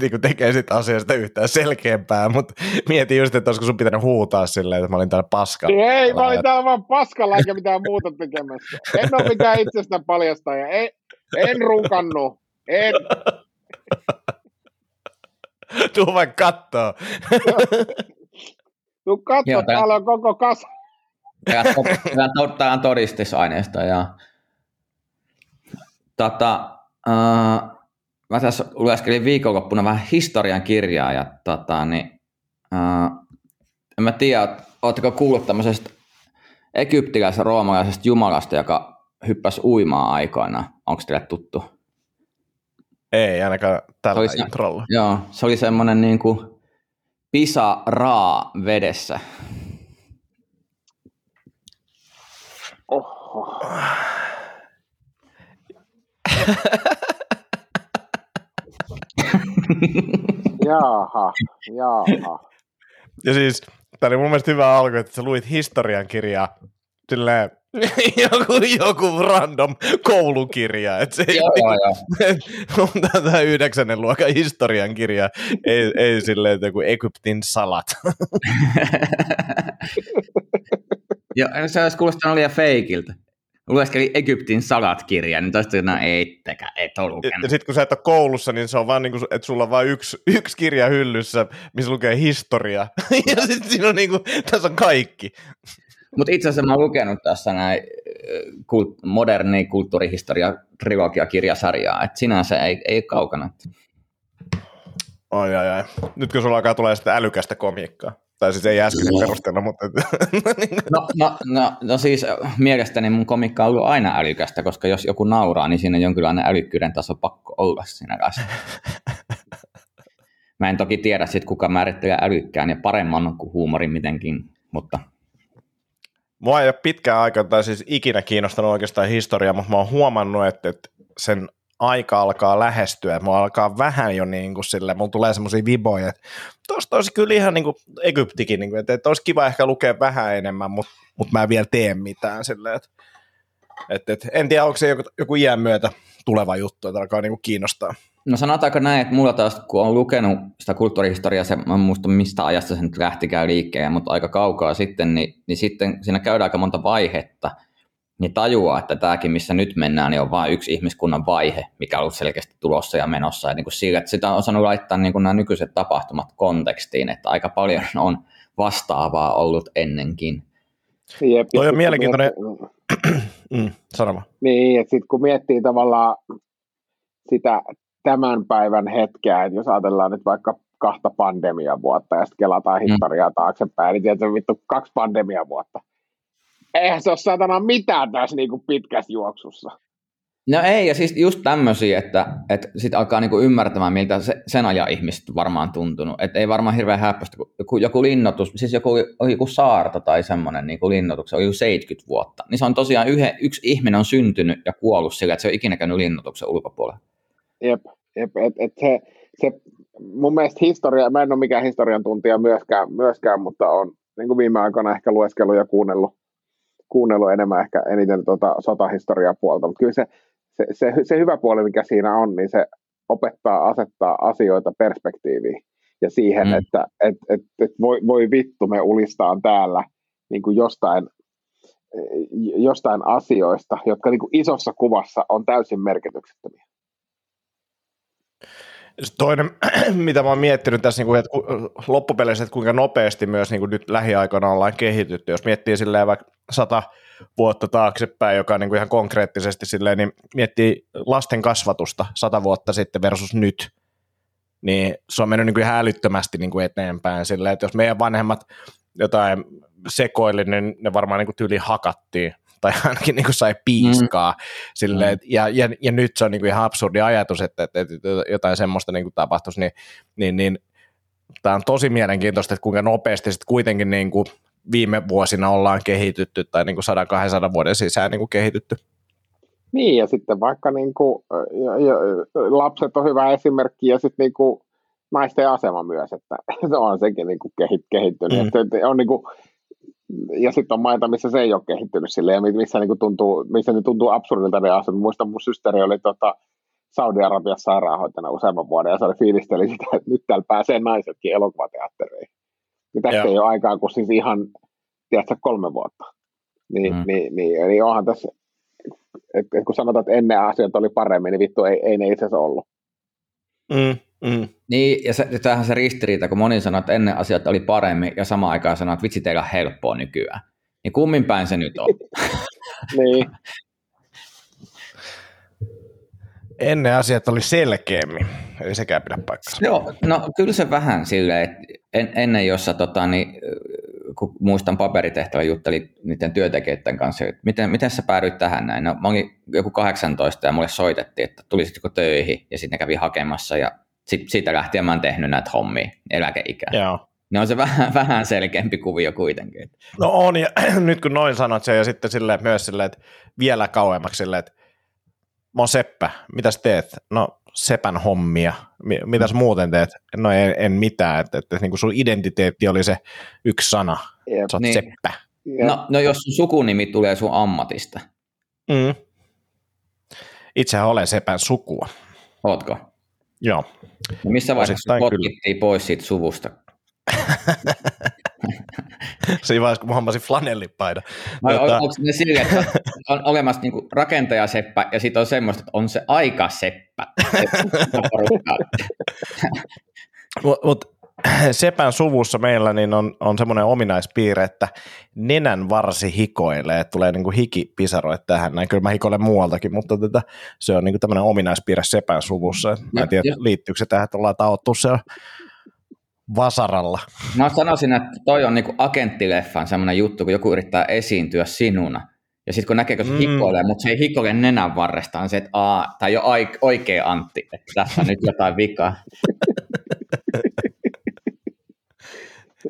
niin tekee sitä asiasta yhtään selkeämpää, mutta mietin just, että olisiko sun pitänyt huutaa silleen, että mä olin täällä paskalla. Ei, mä olin täällä vaan paskalla eikä mitään muuta tekemässä. En ole mikään itsestä paljastaja. En, en runkannut. En. Tuu vaikka kattoo. [LAUGHS] Tuu Joo, tää- täällä on koko kas. Tämä on, todistusaineisto. Ja, tota, uh, mä tässä lueskelin viikonloppuna vähän historian kirjaa ja tota, niin, uh, en mä tiedä, oletteko kuullut tämmöisestä egyptiläisestä roomalaisesta jumalasta, joka hyppäsi uimaan aikoina. Onko teille tuttu? Ei ainakaan tällä Olisi- introlla. Joo, se oli semmoinen niin kuin pisa raa vedessä. Oho. [LAUGHS] Jaaha, jaaha. Ja siis, tämä oli mun mielestä hyvä alku, että sä luit historian kirjaa silleen, [LAUGHS] joku, joku random koulukirja, että se ei joo, joo, joo. [LAUGHS] on tätä yhdeksännen luokan historian kirja, ei, ei silleen, että joku Egyptin salat. [LAUGHS] Joo, se olisi kuulostanut liian feikiltä. Lueskeli Egyptin salat-kirja, niin toista no eittekä, et ole lukenut. ja sitten kun sä et ole koulussa, niin se on vaan niin kuin, että sulla on vain yksi, [LAUGHS] yksi kirja hyllyssä, missä lukee historia. [LAUGHS] ja sitten siinä on niin kuin, tässä on kaikki. Mutta itse asiassa mä oon lukenut tässä näin kult, moderni kulttuurihistoria trilogia-kirjasarjaa, että sinänsä ei, ei kaukana. Ai ai ai. Nyt kun sulla alkaa tulee sitä älykästä komiikkaa. Tai siis ei äsken perusteella, mutta... no, no, no, no, siis mielestäni mun komikka on ollut aina älykästä, koska jos joku nauraa, niin siinä on jonkinlainen älykkyyden taso pakko olla siinä kanssa. Mä en toki tiedä sit, kuka määrittelee älykkään ja paremman kuin huumorin mitenkin, mutta... Mua ei ole pitkään aikaa, tai siis ikinä kiinnostanut oikeastaan historiaa, mutta mä oon huomannut, että, että sen aika alkaa lähestyä, mua alkaa vähän jo niin kuin sille, mulla tulee semmoisia viboja, että tuosta olisi kyllä ihan niin kuin Egyptikin, niin kuin, että, että olisi kiva ehkä lukea vähän enemmän, mutta, mutta mä en vielä tee mitään silleen, että, että, että en tiedä, onko se joku, joku iän myötä tuleva juttu, että alkaa niin kuin kiinnostaa. No sanotaanko näin, että mulla taas, kun on lukenut sitä kulttuurihistoriaa, se, mä muista mistä ajasta se nyt lähtikään liikkeen, mutta aika kaukaa sitten, niin, niin sitten siinä käydään aika monta vaihetta, niin tajuaa, että tämäkin, missä nyt mennään, niin on vain yksi ihmiskunnan vaihe, mikä on ollut selkeästi tulossa ja menossa. Ja niin kuin sillä, että sitä on osannut laittaa niin kuin nämä nykyiset tapahtumat kontekstiin, että aika paljon on vastaavaa ollut ennenkin. Jep, Toi on mielenkiintoinen... [CLEARS THROAT] mm, sanoma. Niin, että sitten kun miettii tavallaan sitä tämän päivän hetkeä, että jos ajatellaan nyt vaikka kahta pandemia vuotta ja sitten kelataan mm. historiaa taaksepäin, niin tietysti vittu kaksi pandemia vuotta eihän se ole satana mitään tässä niin kuin pitkässä juoksussa. No ei, ja siis just tämmöisiä, että, että sitten alkaa niinku ymmärtämään, miltä se, sen ajan ihmiset varmaan tuntunut. Että ei varmaan hirveän häppöistä, kun joku linnoitus, siis joku, joku saarta tai semmoinen niin linnoitus, on joku 70 vuotta. Niin se on tosiaan yhe, yksi ihminen on syntynyt ja kuollut sillä, että se on ikinä käynyt linnoituksen ulkopuolella. Jep, jep et, et se, se, mun mielestä historia, mä en ole mikään historian tuntija myöskään, myöskään mutta on niin kuin viime aikoina ehkä lueskellut ja kuunnellut kuunnellut enemmän ehkä eniten tuota sotahistoriaa puolta, mutta kyllä se, se, se, se hyvä puoli, mikä siinä on, niin se opettaa asettaa asioita perspektiiviin ja siihen, mm. että et, et, et voi, voi vittu, me ulistaan täällä niin kuin jostain, jostain asioista, jotka niin kuin isossa kuvassa on täysin merkityksettömiä. Toinen, [CLEARS THROAT] mitä mä oon miettinyt tässä, niin että loppupeleissä, että kuinka nopeasti myös niin kuin nyt lähiaikoina ollaan kehitytty. Jos miettii silleen vaikka sata vuotta taaksepäin, joka on niin kuin ihan konkreettisesti silleen, niin miettii lasten kasvatusta sata vuotta sitten versus nyt, niin se on mennyt niin kuin ihan älyttömästi niin kuin eteenpäin silleen, että jos meidän vanhemmat jotain sekoili, niin ne varmaan niin kuin tyyli hakattiin tai [LAUGHS] ainakin niin kuin sai piiskaa. Mm. Silleen, mm. ja, ja, ja, nyt se on niin kuin ihan absurdi ajatus, että, että, että jotain semmoista niin kuin tapahtuisi, niin, niin, niin tämä on tosi mielenkiintoista, että kuinka nopeasti sitten kuitenkin niin kuin viime vuosina ollaan kehitytty tai niin kuin 100-200 vuoden sisään niin kuin kehitytty. Niin, ja sitten vaikka niin kuin, ja, ja, lapset on hyvä esimerkki, ja sitten niin kuin, naisten asema myös, että [LAUGHS] se on sekin niin kuin kehittynyt. Mm. Että on niin kuin, ja sitten on maita, missä se ei ole kehittynyt sille, ja missä, niin tuntuu, missä ne tuntuu absurdilta ne asiat. Muistan, mun systeri oli tota, Saudi-Arabiassa sairaanhoitajana useamman vuoden, ja se oli fiilisteli sitä, että nyt täällä pääsee naisetkin elokuvateatteriin. Ja tästä ei ole aikaa kuin siis ihan, tiedätkö, kolme vuotta. Niin, mm. niin, niin, niin onhan tässä, et, et kun sanotaan, että ennen asiat oli paremmin, niin vittu ei, ei ne itse asiassa ollut. Mm. Mm. Niin, ja se, tämähän se ristiriita, kun moni sanoo, että ennen asiat oli paremmin, ja samaan aikaan sanoo, että vitsi, teillä on helppoa nykyään. Niin kummin päin se nyt on? [LAUGHS] niin. Ennen asiat oli selkeämmin, ei sekään pidä paikkaa. Joo, no kyllä se vähän silleen, että en, ennen jossa tota, niin, kun muistan paperitehtävä jutteli niiden työntekijöiden kanssa, että miten, miten sä päädyit tähän näin? No, mä olin joku 18 ja mulle soitettiin, että tulisitko töihin ja sitten ne kävi hakemassa ja sit, siitä lähtien mä oon tehnyt näitä hommia eläkeikää. Joo. Ne on se vähän, [LAUGHS] vähän selkeämpi kuvio kuitenkin. No on, ja [CLEARS THROAT] nyt kun noin sanot se, ja sitten silleen, myös silleen, että vielä kauemmaksi silleen, että mä oon Seppä, mitäs teet? No Sepän hommia, mitäs muuten teet? No en, en mitään, että, että, että niin kuin sun identiteetti oli se yksi sana, Jep. sä oot niin. Seppä. No, no jos sun sukunimi tulee sun ammatista. Mm. Itsehän olen Sepän sukua. Ootko? Joo. No missä vaiheessa potkittiin pois siitä suvusta? [LAUGHS] Siinä vaiheessa, kun mä hommasin flanellipaidan. Vai tota... onko ne sille, että on olemassa niinku rakentajaseppä ja sitten on semmoista, että on se aika seppä. Mutta [LAUGHS] mut, [CLEARS THROAT] Sepän suvussa meillä niin on, on semmoinen ominaispiirre, että nenän varsi hikoilee, että tulee niinku hikipisaroit tähän. Näin kyllä mä hikoilen muualtakin, mutta tätä, se on niinku tämmöinen ominaispiirre Sepän suvussa. Mä en tiedä, Ja- liittyykö se tähän, että ollaan taottu siellä vasaralla. Mä sanoisin, että toi on niinku agenttileffan semmoinen juttu, kun joku yrittää esiintyä sinuna. Ja sitten kun näkee, kun se Mm. hikoilee, mutta se ei hikoile nenän varresta, on se, että aa, tämä ei ole oikea Antti, että tässä on nyt jotain vikaa. [LAUGHS]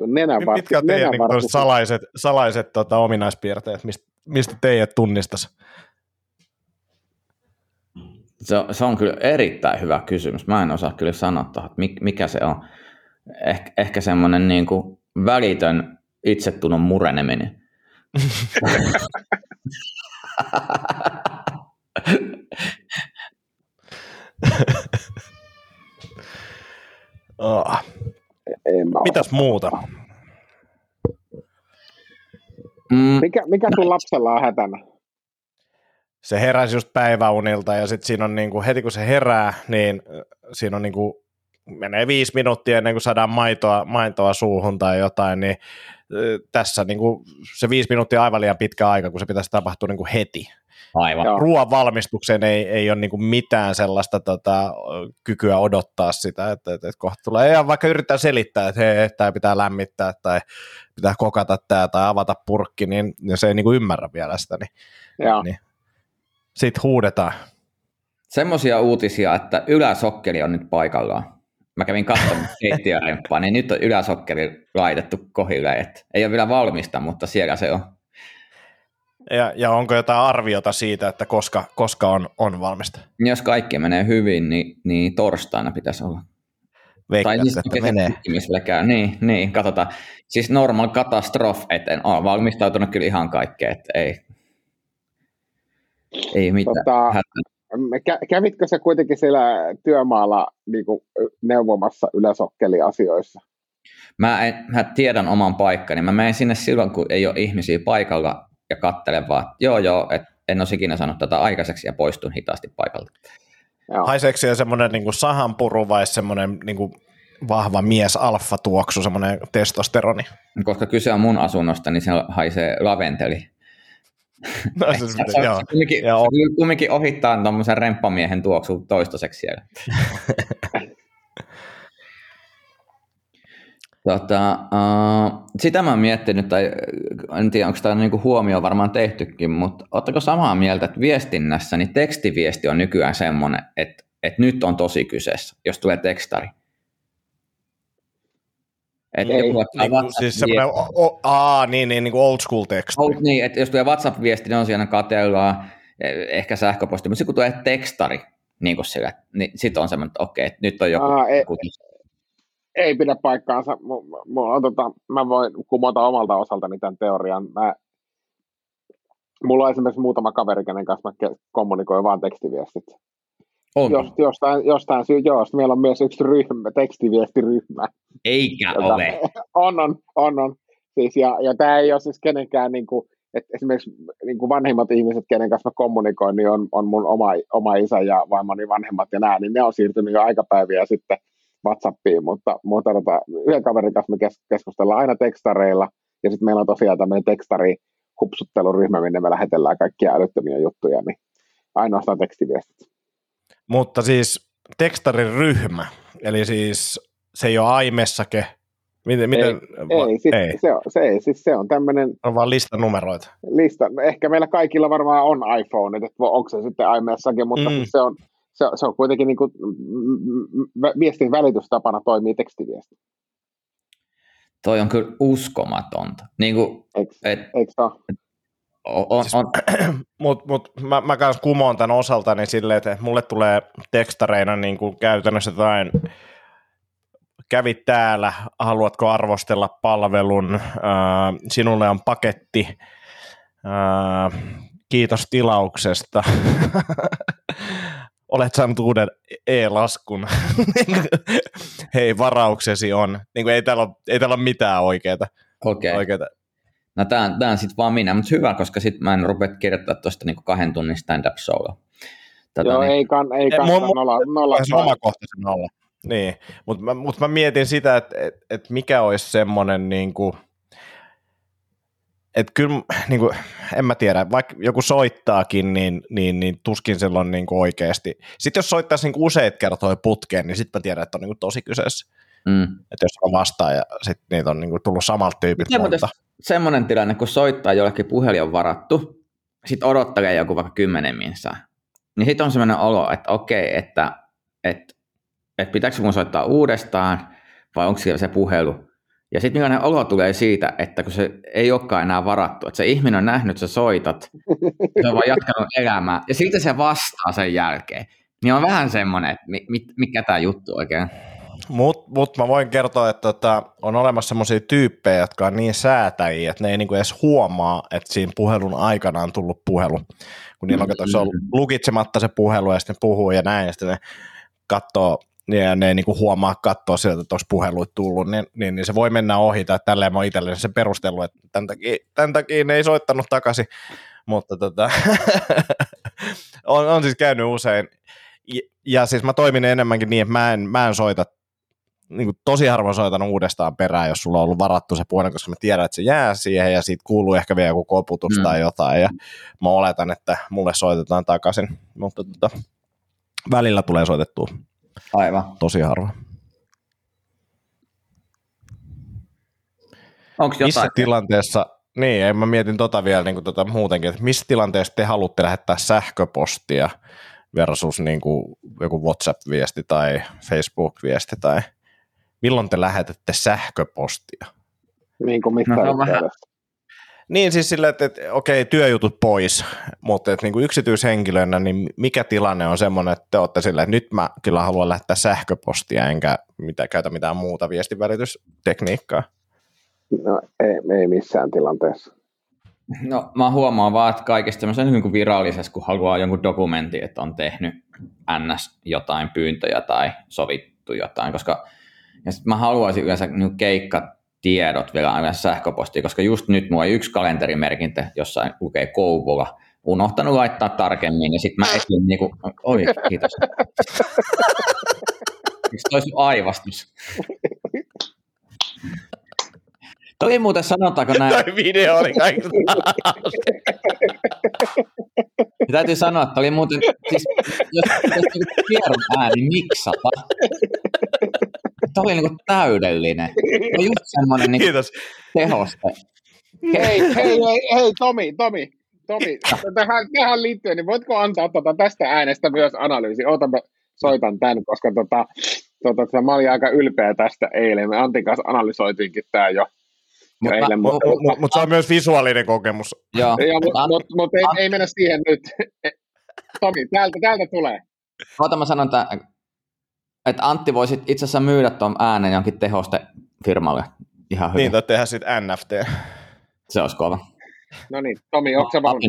Nenän var- Mitkä on teidän varsi- tämmöiset salaiset, salaiset tota, ominaispiirteet, mistä, mistä teidät tunnistaisi? Se, on- se on kyllä erittäin hyvä kysymys. Mä en osaa kyllä sanoa tuohon, että mik- mikä se on. Eh, ehkä semmoinen niin kuin välitön itsetunnon mureneminen. Oh. [LAUGHS] [LAUGHS] En mä Mitäs muuta? Mm, Mikä, mikä sun lapsella on hätänä? se heräsi just päiväunilta ja sitten siinä on niinku, heti kun se herää, niin siinä on niinku, menee viisi minuuttia ennen kuin saadaan maitoa, maitoa suuhun tai jotain, niin tässä niinku, se viisi minuuttia on aivan liian pitkä aika, kun se pitäisi tapahtua niinku heti. Aivan. Joo. Ruoan valmistukseen ei, ei ole niinku mitään sellaista tota, kykyä odottaa sitä, että, että, että kohta tulee, ja vaikka yrittää selittää, että hei, tämä pitää lämmittää tai pitää kokata tämä tai avata purkki, niin niin se ei niinku ymmärrä vielä sitä, niin, Joo. niin sitten huudetaan. Semmoisia uutisia, että yläsokkeli on nyt paikallaan. Mä kävin katsomaan [LAUGHS] keittiöremppaa, niin nyt on yläsokkeli laitettu kohille. Et ei ole vielä valmista, mutta siellä se on. Ja, ja onko jotain arviota siitä, että koska, koska on, on valmista? Jos kaikki menee hyvin, niin, niin torstaina pitäisi olla. Veikkaat, siis että menee. Niin, niin, katsotaan. Siis normal katastrof, että en ole valmistautunut kyllä ihan kaikkeen, että ei, ei mitään. Tota. Kä- kävitkö sä kuitenkin siellä työmaalla niin kuin, neuvomassa yläsokkeliasioissa? Mä, en, mä tiedän oman paikkani. Mä menen sinne silloin, kun ei ole ihmisiä paikalla ja kattelen vaan, että joo joo, että en olisi ikinä sanonut tätä aikaiseksi ja poistun hitaasti paikalta. Joo. Haiseeko siellä semmoinen niin sahanpuru vai semmoinen niin kuin vahva mies alfa-tuoksu, semmoinen testosteroni? Koska kyse on mun asunnosta, niin se haisee laventeli. No, se, [LAUGHS] Se, joo. se kumminkin, Joo. se kumminkin ohittaa tuommoisen remppamiehen tuoksu toistaiseksi siellä. [LAUGHS] Tota, uh, sitä mä oon miettinyt, tai en tiedä, onko tämä niinku huomio varmaan tehtykin, mutta ootteko samaa mieltä, että viestinnässä niin tekstiviesti on nykyään semmoinen, että, että nyt on tosi kyseessä, jos tulee tekstari. Että Ei. joku Niin, kuin, WhatsApp- siis semmoinen, o, o, aa, niin, niin, niin kuin old school text. Oh, niin, että jos tulee WhatsApp-viesti, niin on siinä katellaan, eh, ehkä sähköposti, mutta sitten kun tulee tekstari, niin kuin sillä, niin sitten on semmoinen, että okei, että nyt on joku. Aa, ei- joku Ei pidä paikkaansa. Mu- mulla on, tota, mä voin kumota omalta osaltani tämän teorian. Mä, mulla on esimerkiksi muutama kaveri, kenen kanssa mä ke- kommunikoin vaan tekstiviestit. on, Jos, jostain, jostain syy, joo, meillä on myös yksi ryhmä, tekstiviestiryhmä. eikä Jota- ole. [LAUGHS] On, on, on, on. Siis, ja, ja tämä ei ole siis kenenkään, niin kuin, että esimerkiksi niin kuin vanhimmat ihmiset, kenen kanssa mä kommunikoin, niin on, on mun oma, oma isä ja vaimoni vanhemmat ja nämä, niin ne on siirtynyt jo aikapäiviä sitten WhatsAppiin, mutta, mutta tota, yhden kaverin kanssa me kes- keskustellaan aina tekstareilla, ja sitten meillä on tosiaan tämmöinen tekstari hupsutteluryhmä, minne me lähetellään kaikkia älyttömiä juttuja, niin ainoastaan tekstiviestit. Mutta siis tekstarin ryhmä, eli siis se ei ole aimessake. Miten, miten, va- Ei, siis, ei. Se, on, se, ei, siis se on tämmöinen on vaan listanumeroita. lista. Ehkä meillä kaikilla varmaan on iPhone, että onko se sitten iMessakin, mutta Mm. mm. se, on, se, on- se on kuitenkin niin kuin, viestin välitystapana toimii tekstiviesti. Toi on kyllä uskomatonta. Niin kuin, Eikö, et, eikö ole? on, on, Siis- Mutta mut, mä, mä kans kumoon tämän osaltani silleen, että mulle tulee tekstareina niin kuin käytännössä jotain, kävit täällä, haluatko arvostella palvelun, ää, sinulle on paketti, ää, kiitos tilauksesta, [LAUGHS] olet saanut uuden e-laskun, [LAUGHS] hei varauksesi on, niin kuin ei, täällä ole, ei täällä ole mitään oikeaa. okei. oikeata. No tää, on- tää on sitten vaan minä, mutta hyvä, koska sitten mä en rupea kirjoittaa tuosta niinku kahden tunnin stand-up showlla. Tätä Joo, niin, ei, kann, ei Ei, kannata mun- nolla, nolla, Se omakohtaisen alla. Niin, mutta mä, mut mä mietin sitä, että et, et mikä olisi semmoinen niin että kyllä, [LAUGHS] niin kuin, en mä tiedä, vaikka joku soittaakin, niin, niin, niin tuskin silloin niin kuin oikeasti. Sitten jos soittaisi niin kuin useita kertoja putkeen, niin sitten mä tiedän, että on niin kuin tosi kyseessä. Mm. Että jos on vastaan ja sitten niitä on niin kuin tullut samalta tyypiltä monta. Semmoinen tilanne, kun soittaa jollekin puhelin on varattu, sitten odottelee joku vaikka kymmenen minsaa, niin sitten on semmoinen olo, että okei, että, että, että pitääkö mun soittaa uudestaan, vai onko siellä se puhelu, ja sitten millainen olo tulee siitä, että kun se ei olekaan enää varattu, että se ihminen on nähnyt, että sä soitat, [LAUGHS] se on vaan jatkanut elämää, ja siltä se vastaa sen jälkeen. Niin on vähän semmoinen, että mikä tämä juttu oikein. Mutta mut mä voin kertoa, että tota, on olemassa semmoisia tyyppejä, jotka on niin säätäjiä, että ne ei niinku edes huomaa, että siinä puhelun aikana on tullut puhelu. Kun niillä on, se on lukitsematta se puhelu ja sitten puhuu ja näin, ja sitten ne katsoo ja ne ei niin kuin huomaa katsoa sieltä, että olisi puheluit tullut, niin, niin, niin, se voi mennä ohi, tai tälleen mä oon itselleni se perustellut, että tämän takia, tämän takia ne ei soittanut takaisin, mutta tota, [LAUGHS] on, on, siis käynyt usein, ja, ja siis mä toimin enemmänkin niin, että mä en, mä en soita, niin kuin tosi harvoin soitan uudestaan perään, jos sulla on ollut varattu se puhelin, koska mä tiedän, että se jää siihen, ja siitä kuuluu ehkä vielä joku koputus mm. tai jotain, ja mä oletan, että mulle soitetaan takaisin, mutta tota, välillä tulee soitettua. Aivan. Tosi harva. Onko jotain? Missä tilanteessa, niin, en mä mietin tota vielä niin kuin tota muutenkin, että missä tilanteessa te haluatte lähettää sähköpostia versus niin kuin joku WhatsApp-viesti tai Facebook-viesti tai milloin te lähetätte sähköpostia? Niin kuin mitä no, vähän, niin siis sillä, että, että okei, työjutut pois, mutta että niin kuin yksityishenkilönä, niin mikä tilanne on semmoinen, että te olette sillä, että nyt mä kyllä haluan lähettää sähköpostia, enkä mitä, käytä mitään muuta viestivälitystekniikkaa? No ei, ei missään tilanteessa. No mä huomaan vaan, että kaikista tämmöisen niin kuin virallisessa, kun haluaa jonkun dokumentin, että on tehnyt ns. jotain pyyntöjä tai sovittu jotain, koska ja sit mä haluaisin yleensä niin keikka tiedot vielä aina sähköpostiin, koska just nyt mulla yksi kalenterimerkintä, jossa lukee Kouvola, unohtanut laittaa tarkemmin, ja sitten mä etin niin kuin, oi, kiitos. Miksi toi sun aivastus? Toi muuten sanotaanko näin. Toi video oli kaikista. täytyy sanoa, että oli muuten, siis, jos pitäisi tiedon ääni miksata, Tämä oli niinku täydellinen. Tämä just semmoinen niinku Kiitos. tehoste. Hei, hei, hei, hei, Tomi, Tomi, Tomi, [LAUGHS] tähän, tähän liittyen, niin voitko antaa tota tästä äänestä myös analyysi? Oota, mä soitan tämän, koska tota, tota, tota, mä olin aika ylpeä tästä eilen. Me Antin kanssa analysoitiinkin tämä jo, mutta eilen. Mutta mut, mut, mut se on myös visuaalinen kokemus. Joo. Mutta mut, mut, ei, ei mennä siihen nyt. Tomi, täältä, täältä tulee. Oota, mä sanon tämän että Antti voisi itse asiassa myydä tuon äänen jonkin tehoste firmalle ihan hyvin. Niin, tai tehdä sitten NFT. Se olisi kova. No niin, Tomi, onko se valmis?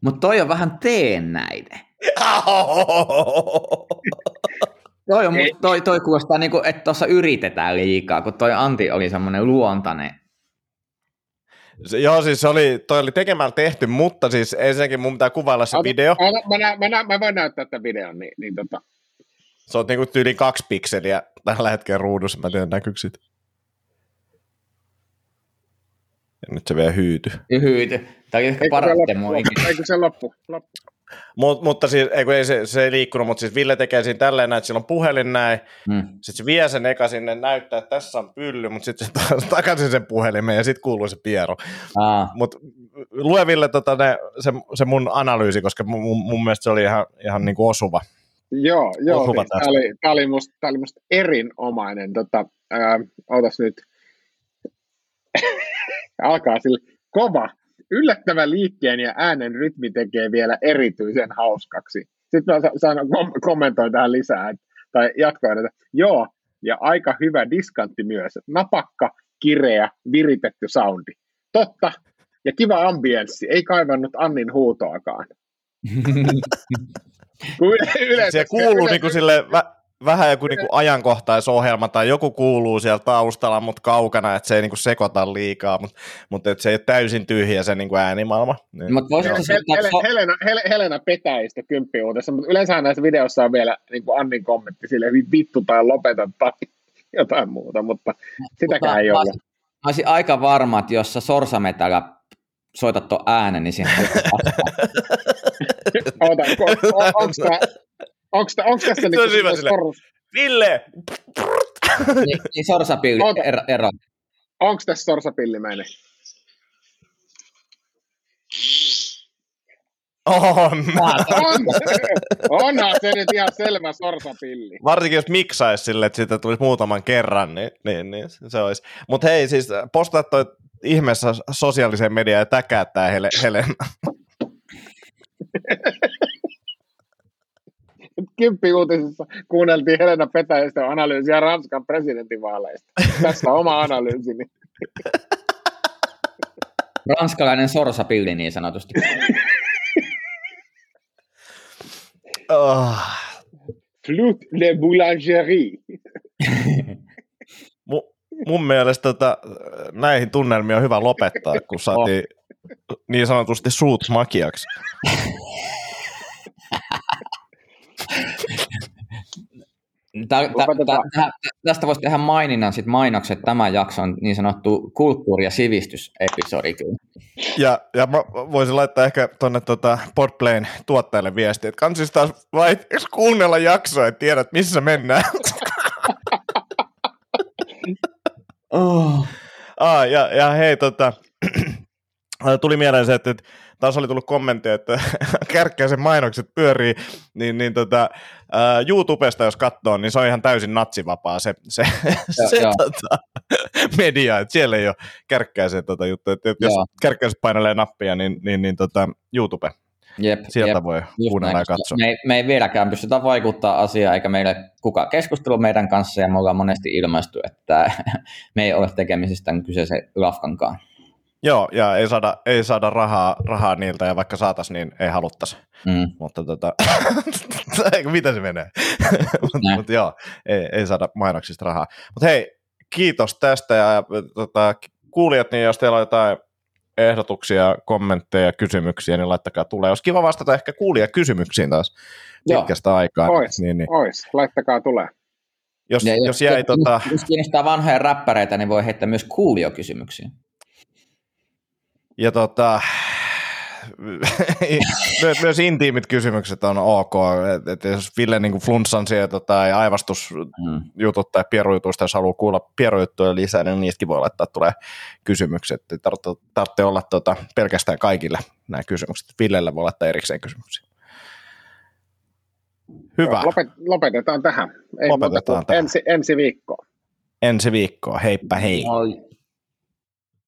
Mutta toi on vähän teennäide. [LAUGHS] toi, on, toi, toi kuulostaa niin kuin, että tuossa yritetään liikaa, kun toi Antti oli semmoinen luontainen se, joo, siis se oli, toi oli tekemällä tehty, mutta siis ensinnäkin mun pitää kuvailla se Ota, video. Mä, mä, mä, mä, mä voin näyttää tämän videon, niin, niin tota. Se on niinku tyyli kaksi pikseliä tällä hetkellä ruudussa, mä tiedän näkyykö sit. Ja nyt se vielä hyyty. Hyyty. Tämä on ehkä paras demo Eikö se loppu? loppu. Mut, mutta siis, ei, ei se, se, ei liikkunut, mutta siis Ville tekee siinä tälleen näin, että sillä on puhelin näin, hmm. sitten se vie sen eka sinne näyttää, että tässä on pylly, mutta sitten se taas [LAUGHS] takaisin sen puhelimen ja sitten kuuluu se piero. Mutta lue Ville tota, ne, se, se, mun analyysi, koska mun, mun mielestä se oli ihan, ihan niin kuin osuva. Joo, joo osuva siis tämä, oli, oli musta, oli musta erinomainen. Tota, ää, ootas nyt. [LAUGHS] Alkaa sille kova yllättävä liikkeen ja äänen rytmi tekee vielä erityisen hauskaksi. Sitten mä saan kom- kommentoin tähän lisää, tai jatkoa että joo, ja aika hyvä diskantti myös. Napakka, kireä, viritetty soundi. Totta, ja kiva ambienssi, ei kaivannut Annin huutoakaan. [LAUGHS] yleensä, se kuuluu yleensä, niin kuin sille, vähän joku niinku ajankohtaisohjelma tai joku kuuluu siellä taustalla, mutta kaukana, että se ei niinku sekoita liikaa, mutta mut et se ei ole täysin tyhjä se niinku äänimaailma. Niin, Mut voisiko Hel- se Hel- so- Helena, Hel- Helena Petäistä kymppiuutessa, mutta yleensä näissä videoissa on vielä niin kuin Annin kommentti sille vittu tai lopeta tai [LAUGHS] jotain muuta, mutta sitäkään Mutta ei olisin- Mä olisin aika varma, että jos sä sorsametällä soitat tuon äänen, niin siihen [LAUGHS] [LAUGHS] Oota, onko tässä Se niinku on hyvä semmoinen sille. sor- Ville! niin, niin sorsapilli Oota. ero. ero. onko tässä sorsapillimäinen? On! On, [LAUGHS] onhan se nyt ihan selvä sorsapilli. Varsinkin jos miksaisi sille, että siitä tulisi muutaman kerran, niin, niin, niin se olisi. Mutta hei, siis postaa toi ihmeessä sosiaaliseen mediaan ja täkää tää Hele, Helena. [LAUGHS] Kymppiuutisissa kuunneltiin Helena Petäistä analyysiä Ranskan presidentinvaaleista. Tässä oma analyysini. Ranskalainen sorsapilli niin sanotusti. Oh. Flute de boulangerie. Mu, mun mielestä tota, näihin tunnelmiin on hyvä lopettaa, kun saatiin niin sanotusti suut makiaksi. Tä, tä, tä, tästä voisi tehdä maininnan sit mainokset tämän jakson niin sanottu kulttuuri- ja sivistysepisodi. Ja, ja mä voisin laittaa ehkä tuonne tota Podplayn tuottajalle viestiä, että kansis taas vai kuunnella jaksoa, että tiedät missä mennään. [LAUGHS] Oh. Ah, ja, ja hei, tota, tuli mieleen se, että, että taas oli tullut kommentti, että [LAUGHS] kärkkäisen mainokset pyörii, niin, niin tota, ää, YouTubesta jos katsoo, niin se on ihan täysin natsivapaa se, se, [LAUGHS] se joo. tota, media, että siellä ei ole kärkkäisen tota juttu, että jos kärkkäiset painelee nappia, niin, niin, niin tota, YouTube, Jep, sieltä jep. voi kuunnella ja katsoa. Me, ei- me ei vieläkään pystytä vaikuttaa asiaan, eikä meille kukaan keskustelu meidän kanssa, ja me ollaan monesti ilmaistu, että [LAUGHS] me ei ole tekemisissä tämän kyseisen lafkankaan. Joo, ja ei saada, ei saada rahaa, rahaa niiltä, ja vaikka saatas, niin ei haluttaisi. Mm. Mutta tota, [LAUGHS] mitä se menee? [LAUGHS] Mutta mut joo, ei, ei saada mainoksista rahaa. Mutta hei, kiitos tästä ja tota, kuulijat, niin jos teillä on jotain ehdotuksia, kommentteja, kysymyksiä, niin laittakaa tulee. Olisi kiva vastata ehkä kuulijakysymyksiin taas Joo. pitkästä aikaa. Ois, Niin, niin. ois, laittakaa tulee. Jos, Ja jos jäi jos, tota, jos kiinnostaa vanhoja räppäreitä, niin voi heittää myös kuuliokysymyksiä. Ja tota, [LAUGHS] myös, myös intiimit kysymykset on ok, että et jos Ville niin flunssan sieltä tai aivastus Mm. tai pierujutuista, jos haluaa kuulla pierujuttuja lisää, niin niistäkin voi laittaa tulee kysymykset. Ei tarvitse, tarvitse olla tota, pelkästään kaikille nämä kysymykset. Villelle voi laittaa erikseen kysymyksiä. Hyvä. Lopet, lopetetaan tähän. Ei Lopetetaan tähän. Ensi, ensi viikkoon. Ensi viikkoa. Heippa hei. Moi.